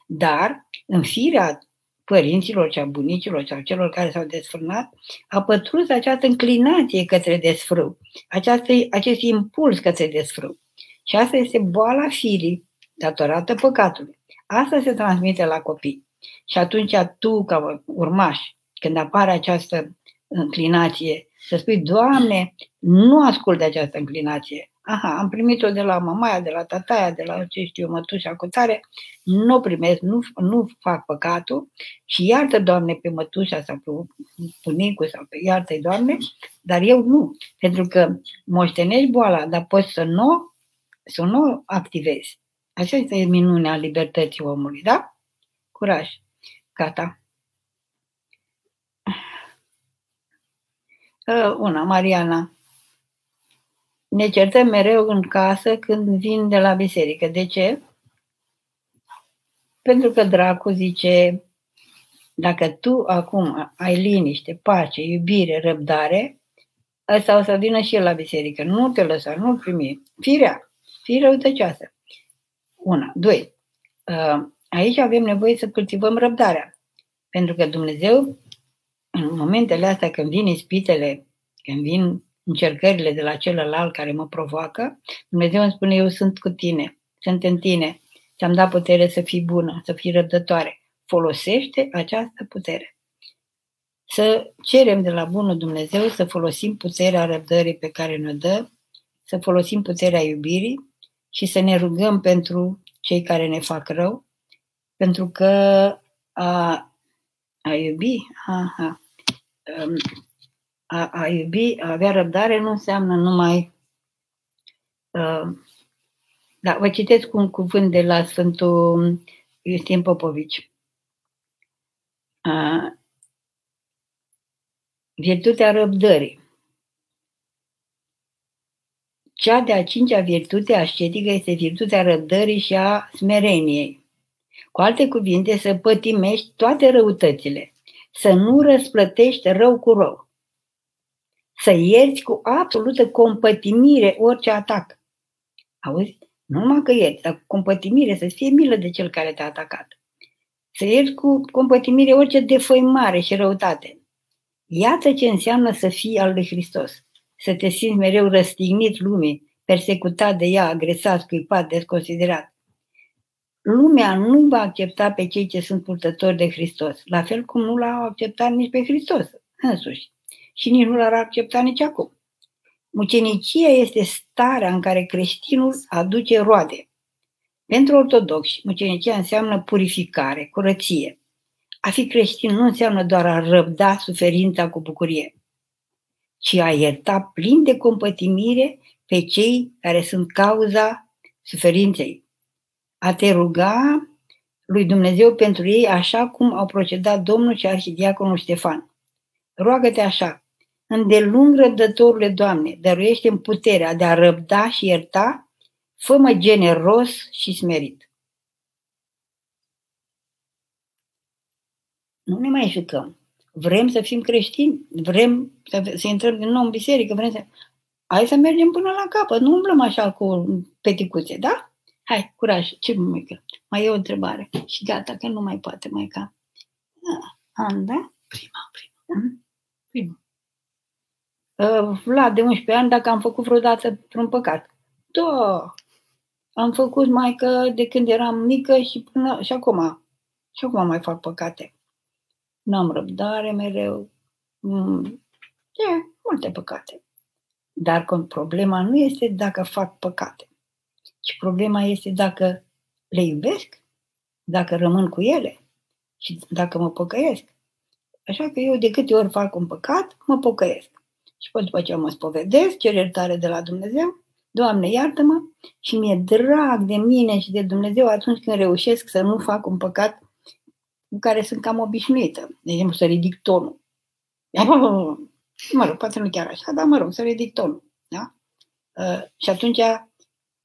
Dar în firea părinților sau bunicilor sau celor care s-au desfrânat, a pătruns această înclinație către desfrâu, această, acest impuls către desfrâu. Și asta este boala firii datorată păcatului. Asta se transmite la copii. Și atunci tu, ca urmaș, când apare această înclinație, să spui, Doamne, nu ascult de această înclinație. Aha, am primit-o de la mamaia, de la tataia, de la ce știu, mătușa cu tare, nu o primesc, nu, nu fac păcatul și iartă, Doamne, pe mătușa sau pe bunicul sau pe iartă Doamne, dar eu nu, pentru că moștenești boala, dar poți să nu, să nu activezi. Așa este minunea libertății omului, da? Curaj. Gata. Una, Mariana. Ne certăm mereu în casă când vin de la biserică. De ce? Pentru că dracu zice, dacă tu acum ai liniște, pace, iubire, răbdare, ăsta o să vină și el la biserică. Nu te lăsa, nu primi. Firea, fii răutăcioasă. Una. Doi. Uh, aici avem nevoie să cultivăm răbdarea. Pentru că Dumnezeu, în momentele astea când vin ispitele, când vin încercările de la celălalt care mă provoacă, Dumnezeu îmi spune, eu sunt cu tine, sunt în tine, ți-am dat putere să fii bună, să fii răbdătoare. Folosește această putere. Să cerem de la bunul Dumnezeu să folosim puterea răbdării pe care ne dă, să folosim puterea iubirii și să ne rugăm pentru cei care ne fac rău, Pentru că a, a iubi, aha, um, a, a iubi, a avea răbdare nu înseamnă numai. Uh, da, vă citesc un cuvânt de la Sfântul Iustin Popovici. Uh, virtutea răbdării. Cea de-a cincea virtute ascetică este virtutea răbdării și a smereniei. Cu alte cuvinte, să pătimești toate răutățile, să nu răsplătești rău cu rău, să ierți cu absolută compătimire orice atac. Auzi? Nu numai că ierți, dar cu compătimire, să fie milă de cel care te-a atacat. Să ierți cu compătimire orice defăimare și răutate. Iată ce înseamnă să fii al lui Hristos. Să te simți mereu răstignit lumii, persecutat de ea, agresat, scuipat, desconsiderat. Lumea nu va accepta pe cei ce sunt purtători de Hristos, la fel cum nu l-au acceptat nici pe Hristos însuși și nici nu l-ar accepta nici acum. Mucenicia este starea în care creștinul aduce roade. Pentru ortodoxi, mucenicia înseamnă purificare, curăție. A fi creștin nu înseamnă doar a răbda suferința cu bucurie, ci a ierta plin de compătimire pe cei care sunt cauza suferinței. A te ruga lui Dumnezeu pentru ei așa cum au procedat Domnul și Arhidiaconul Ștefan. Roagă-te așa, îndelung răbdătorule, Doamne, dăruiește în puterea de a răbda și ierta, fă-mă generos și smerit. Nu ne mai jucăm. Vrem să fim creștini, vrem să, să intrăm din nou în biserică, vrem să... Hai să mergem până la capăt, nu umblăm așa cu peticuțe, da? Hai, curaj, ce mai Mai e o întrebare. Și gata, că nu mai poate mai ca. Da, da? Prima, prima. Mhm. Prima. Uh, Vlad, de 11 ani, dacă am făcut vreodată un păcat. Da, am făcut mai că de când eram mică și până și acum. Și acum mai fac păcate. N-am răbdare mereu. Mm, e, multe păcate. Dar problema nu este dacă fac păcate, ci problema este dacă le iubesc, dacă rămân cu ele și dacă mă păcăiesc. Așa că eu de câte ori fac un păcat, mă pocăiesc. Și până după ce mă spovedesc, cer iertare de la Dumnezeu, Doamne, iartă-mă și mi-e drag de mine și de Dumnezeu atunci când reușesc să nu fac un păcat cu care sunt cam obișnuită. De exemplu, să ridic tonul. Mă rog, poate nu chiar așa, dar mă rog, să ridic tonul. Da? Uh, și atunci,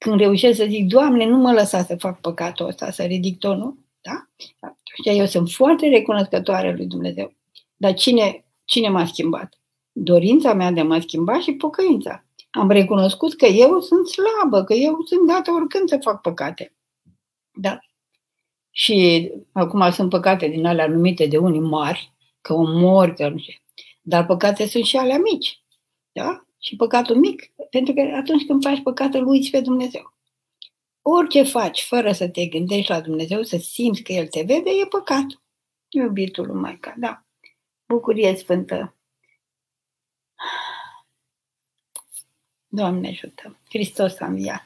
când reușesc să zic, Doamne, nu mă lăsa să fac păcatul ăsta, să ridic tonul, da? Atunci eu sunt foarte recunoscătoare lui Dumnezeu. Dar cine, cine m-a schimbat? Dorința mea de a mă schimba și pocăința. Am recunoscut că eu sunt slabă, că eu sunt dată oricând să fac păcate. Da? Și acum sunt păcate din alea numite de unii mari, că omori, că nu știu. Dar păcate sunt și alea mici. Da? Și păcatul mic, pentru că atunci când faci păcatul, uiți pe Dumnezeu. Orice faci fără să te gândești la Dumnezeu, să simți că El te vede, e păcat. Iubitul lui Maica, da. Bucurie sfântă. Doamne ajută! Hristos a înviat!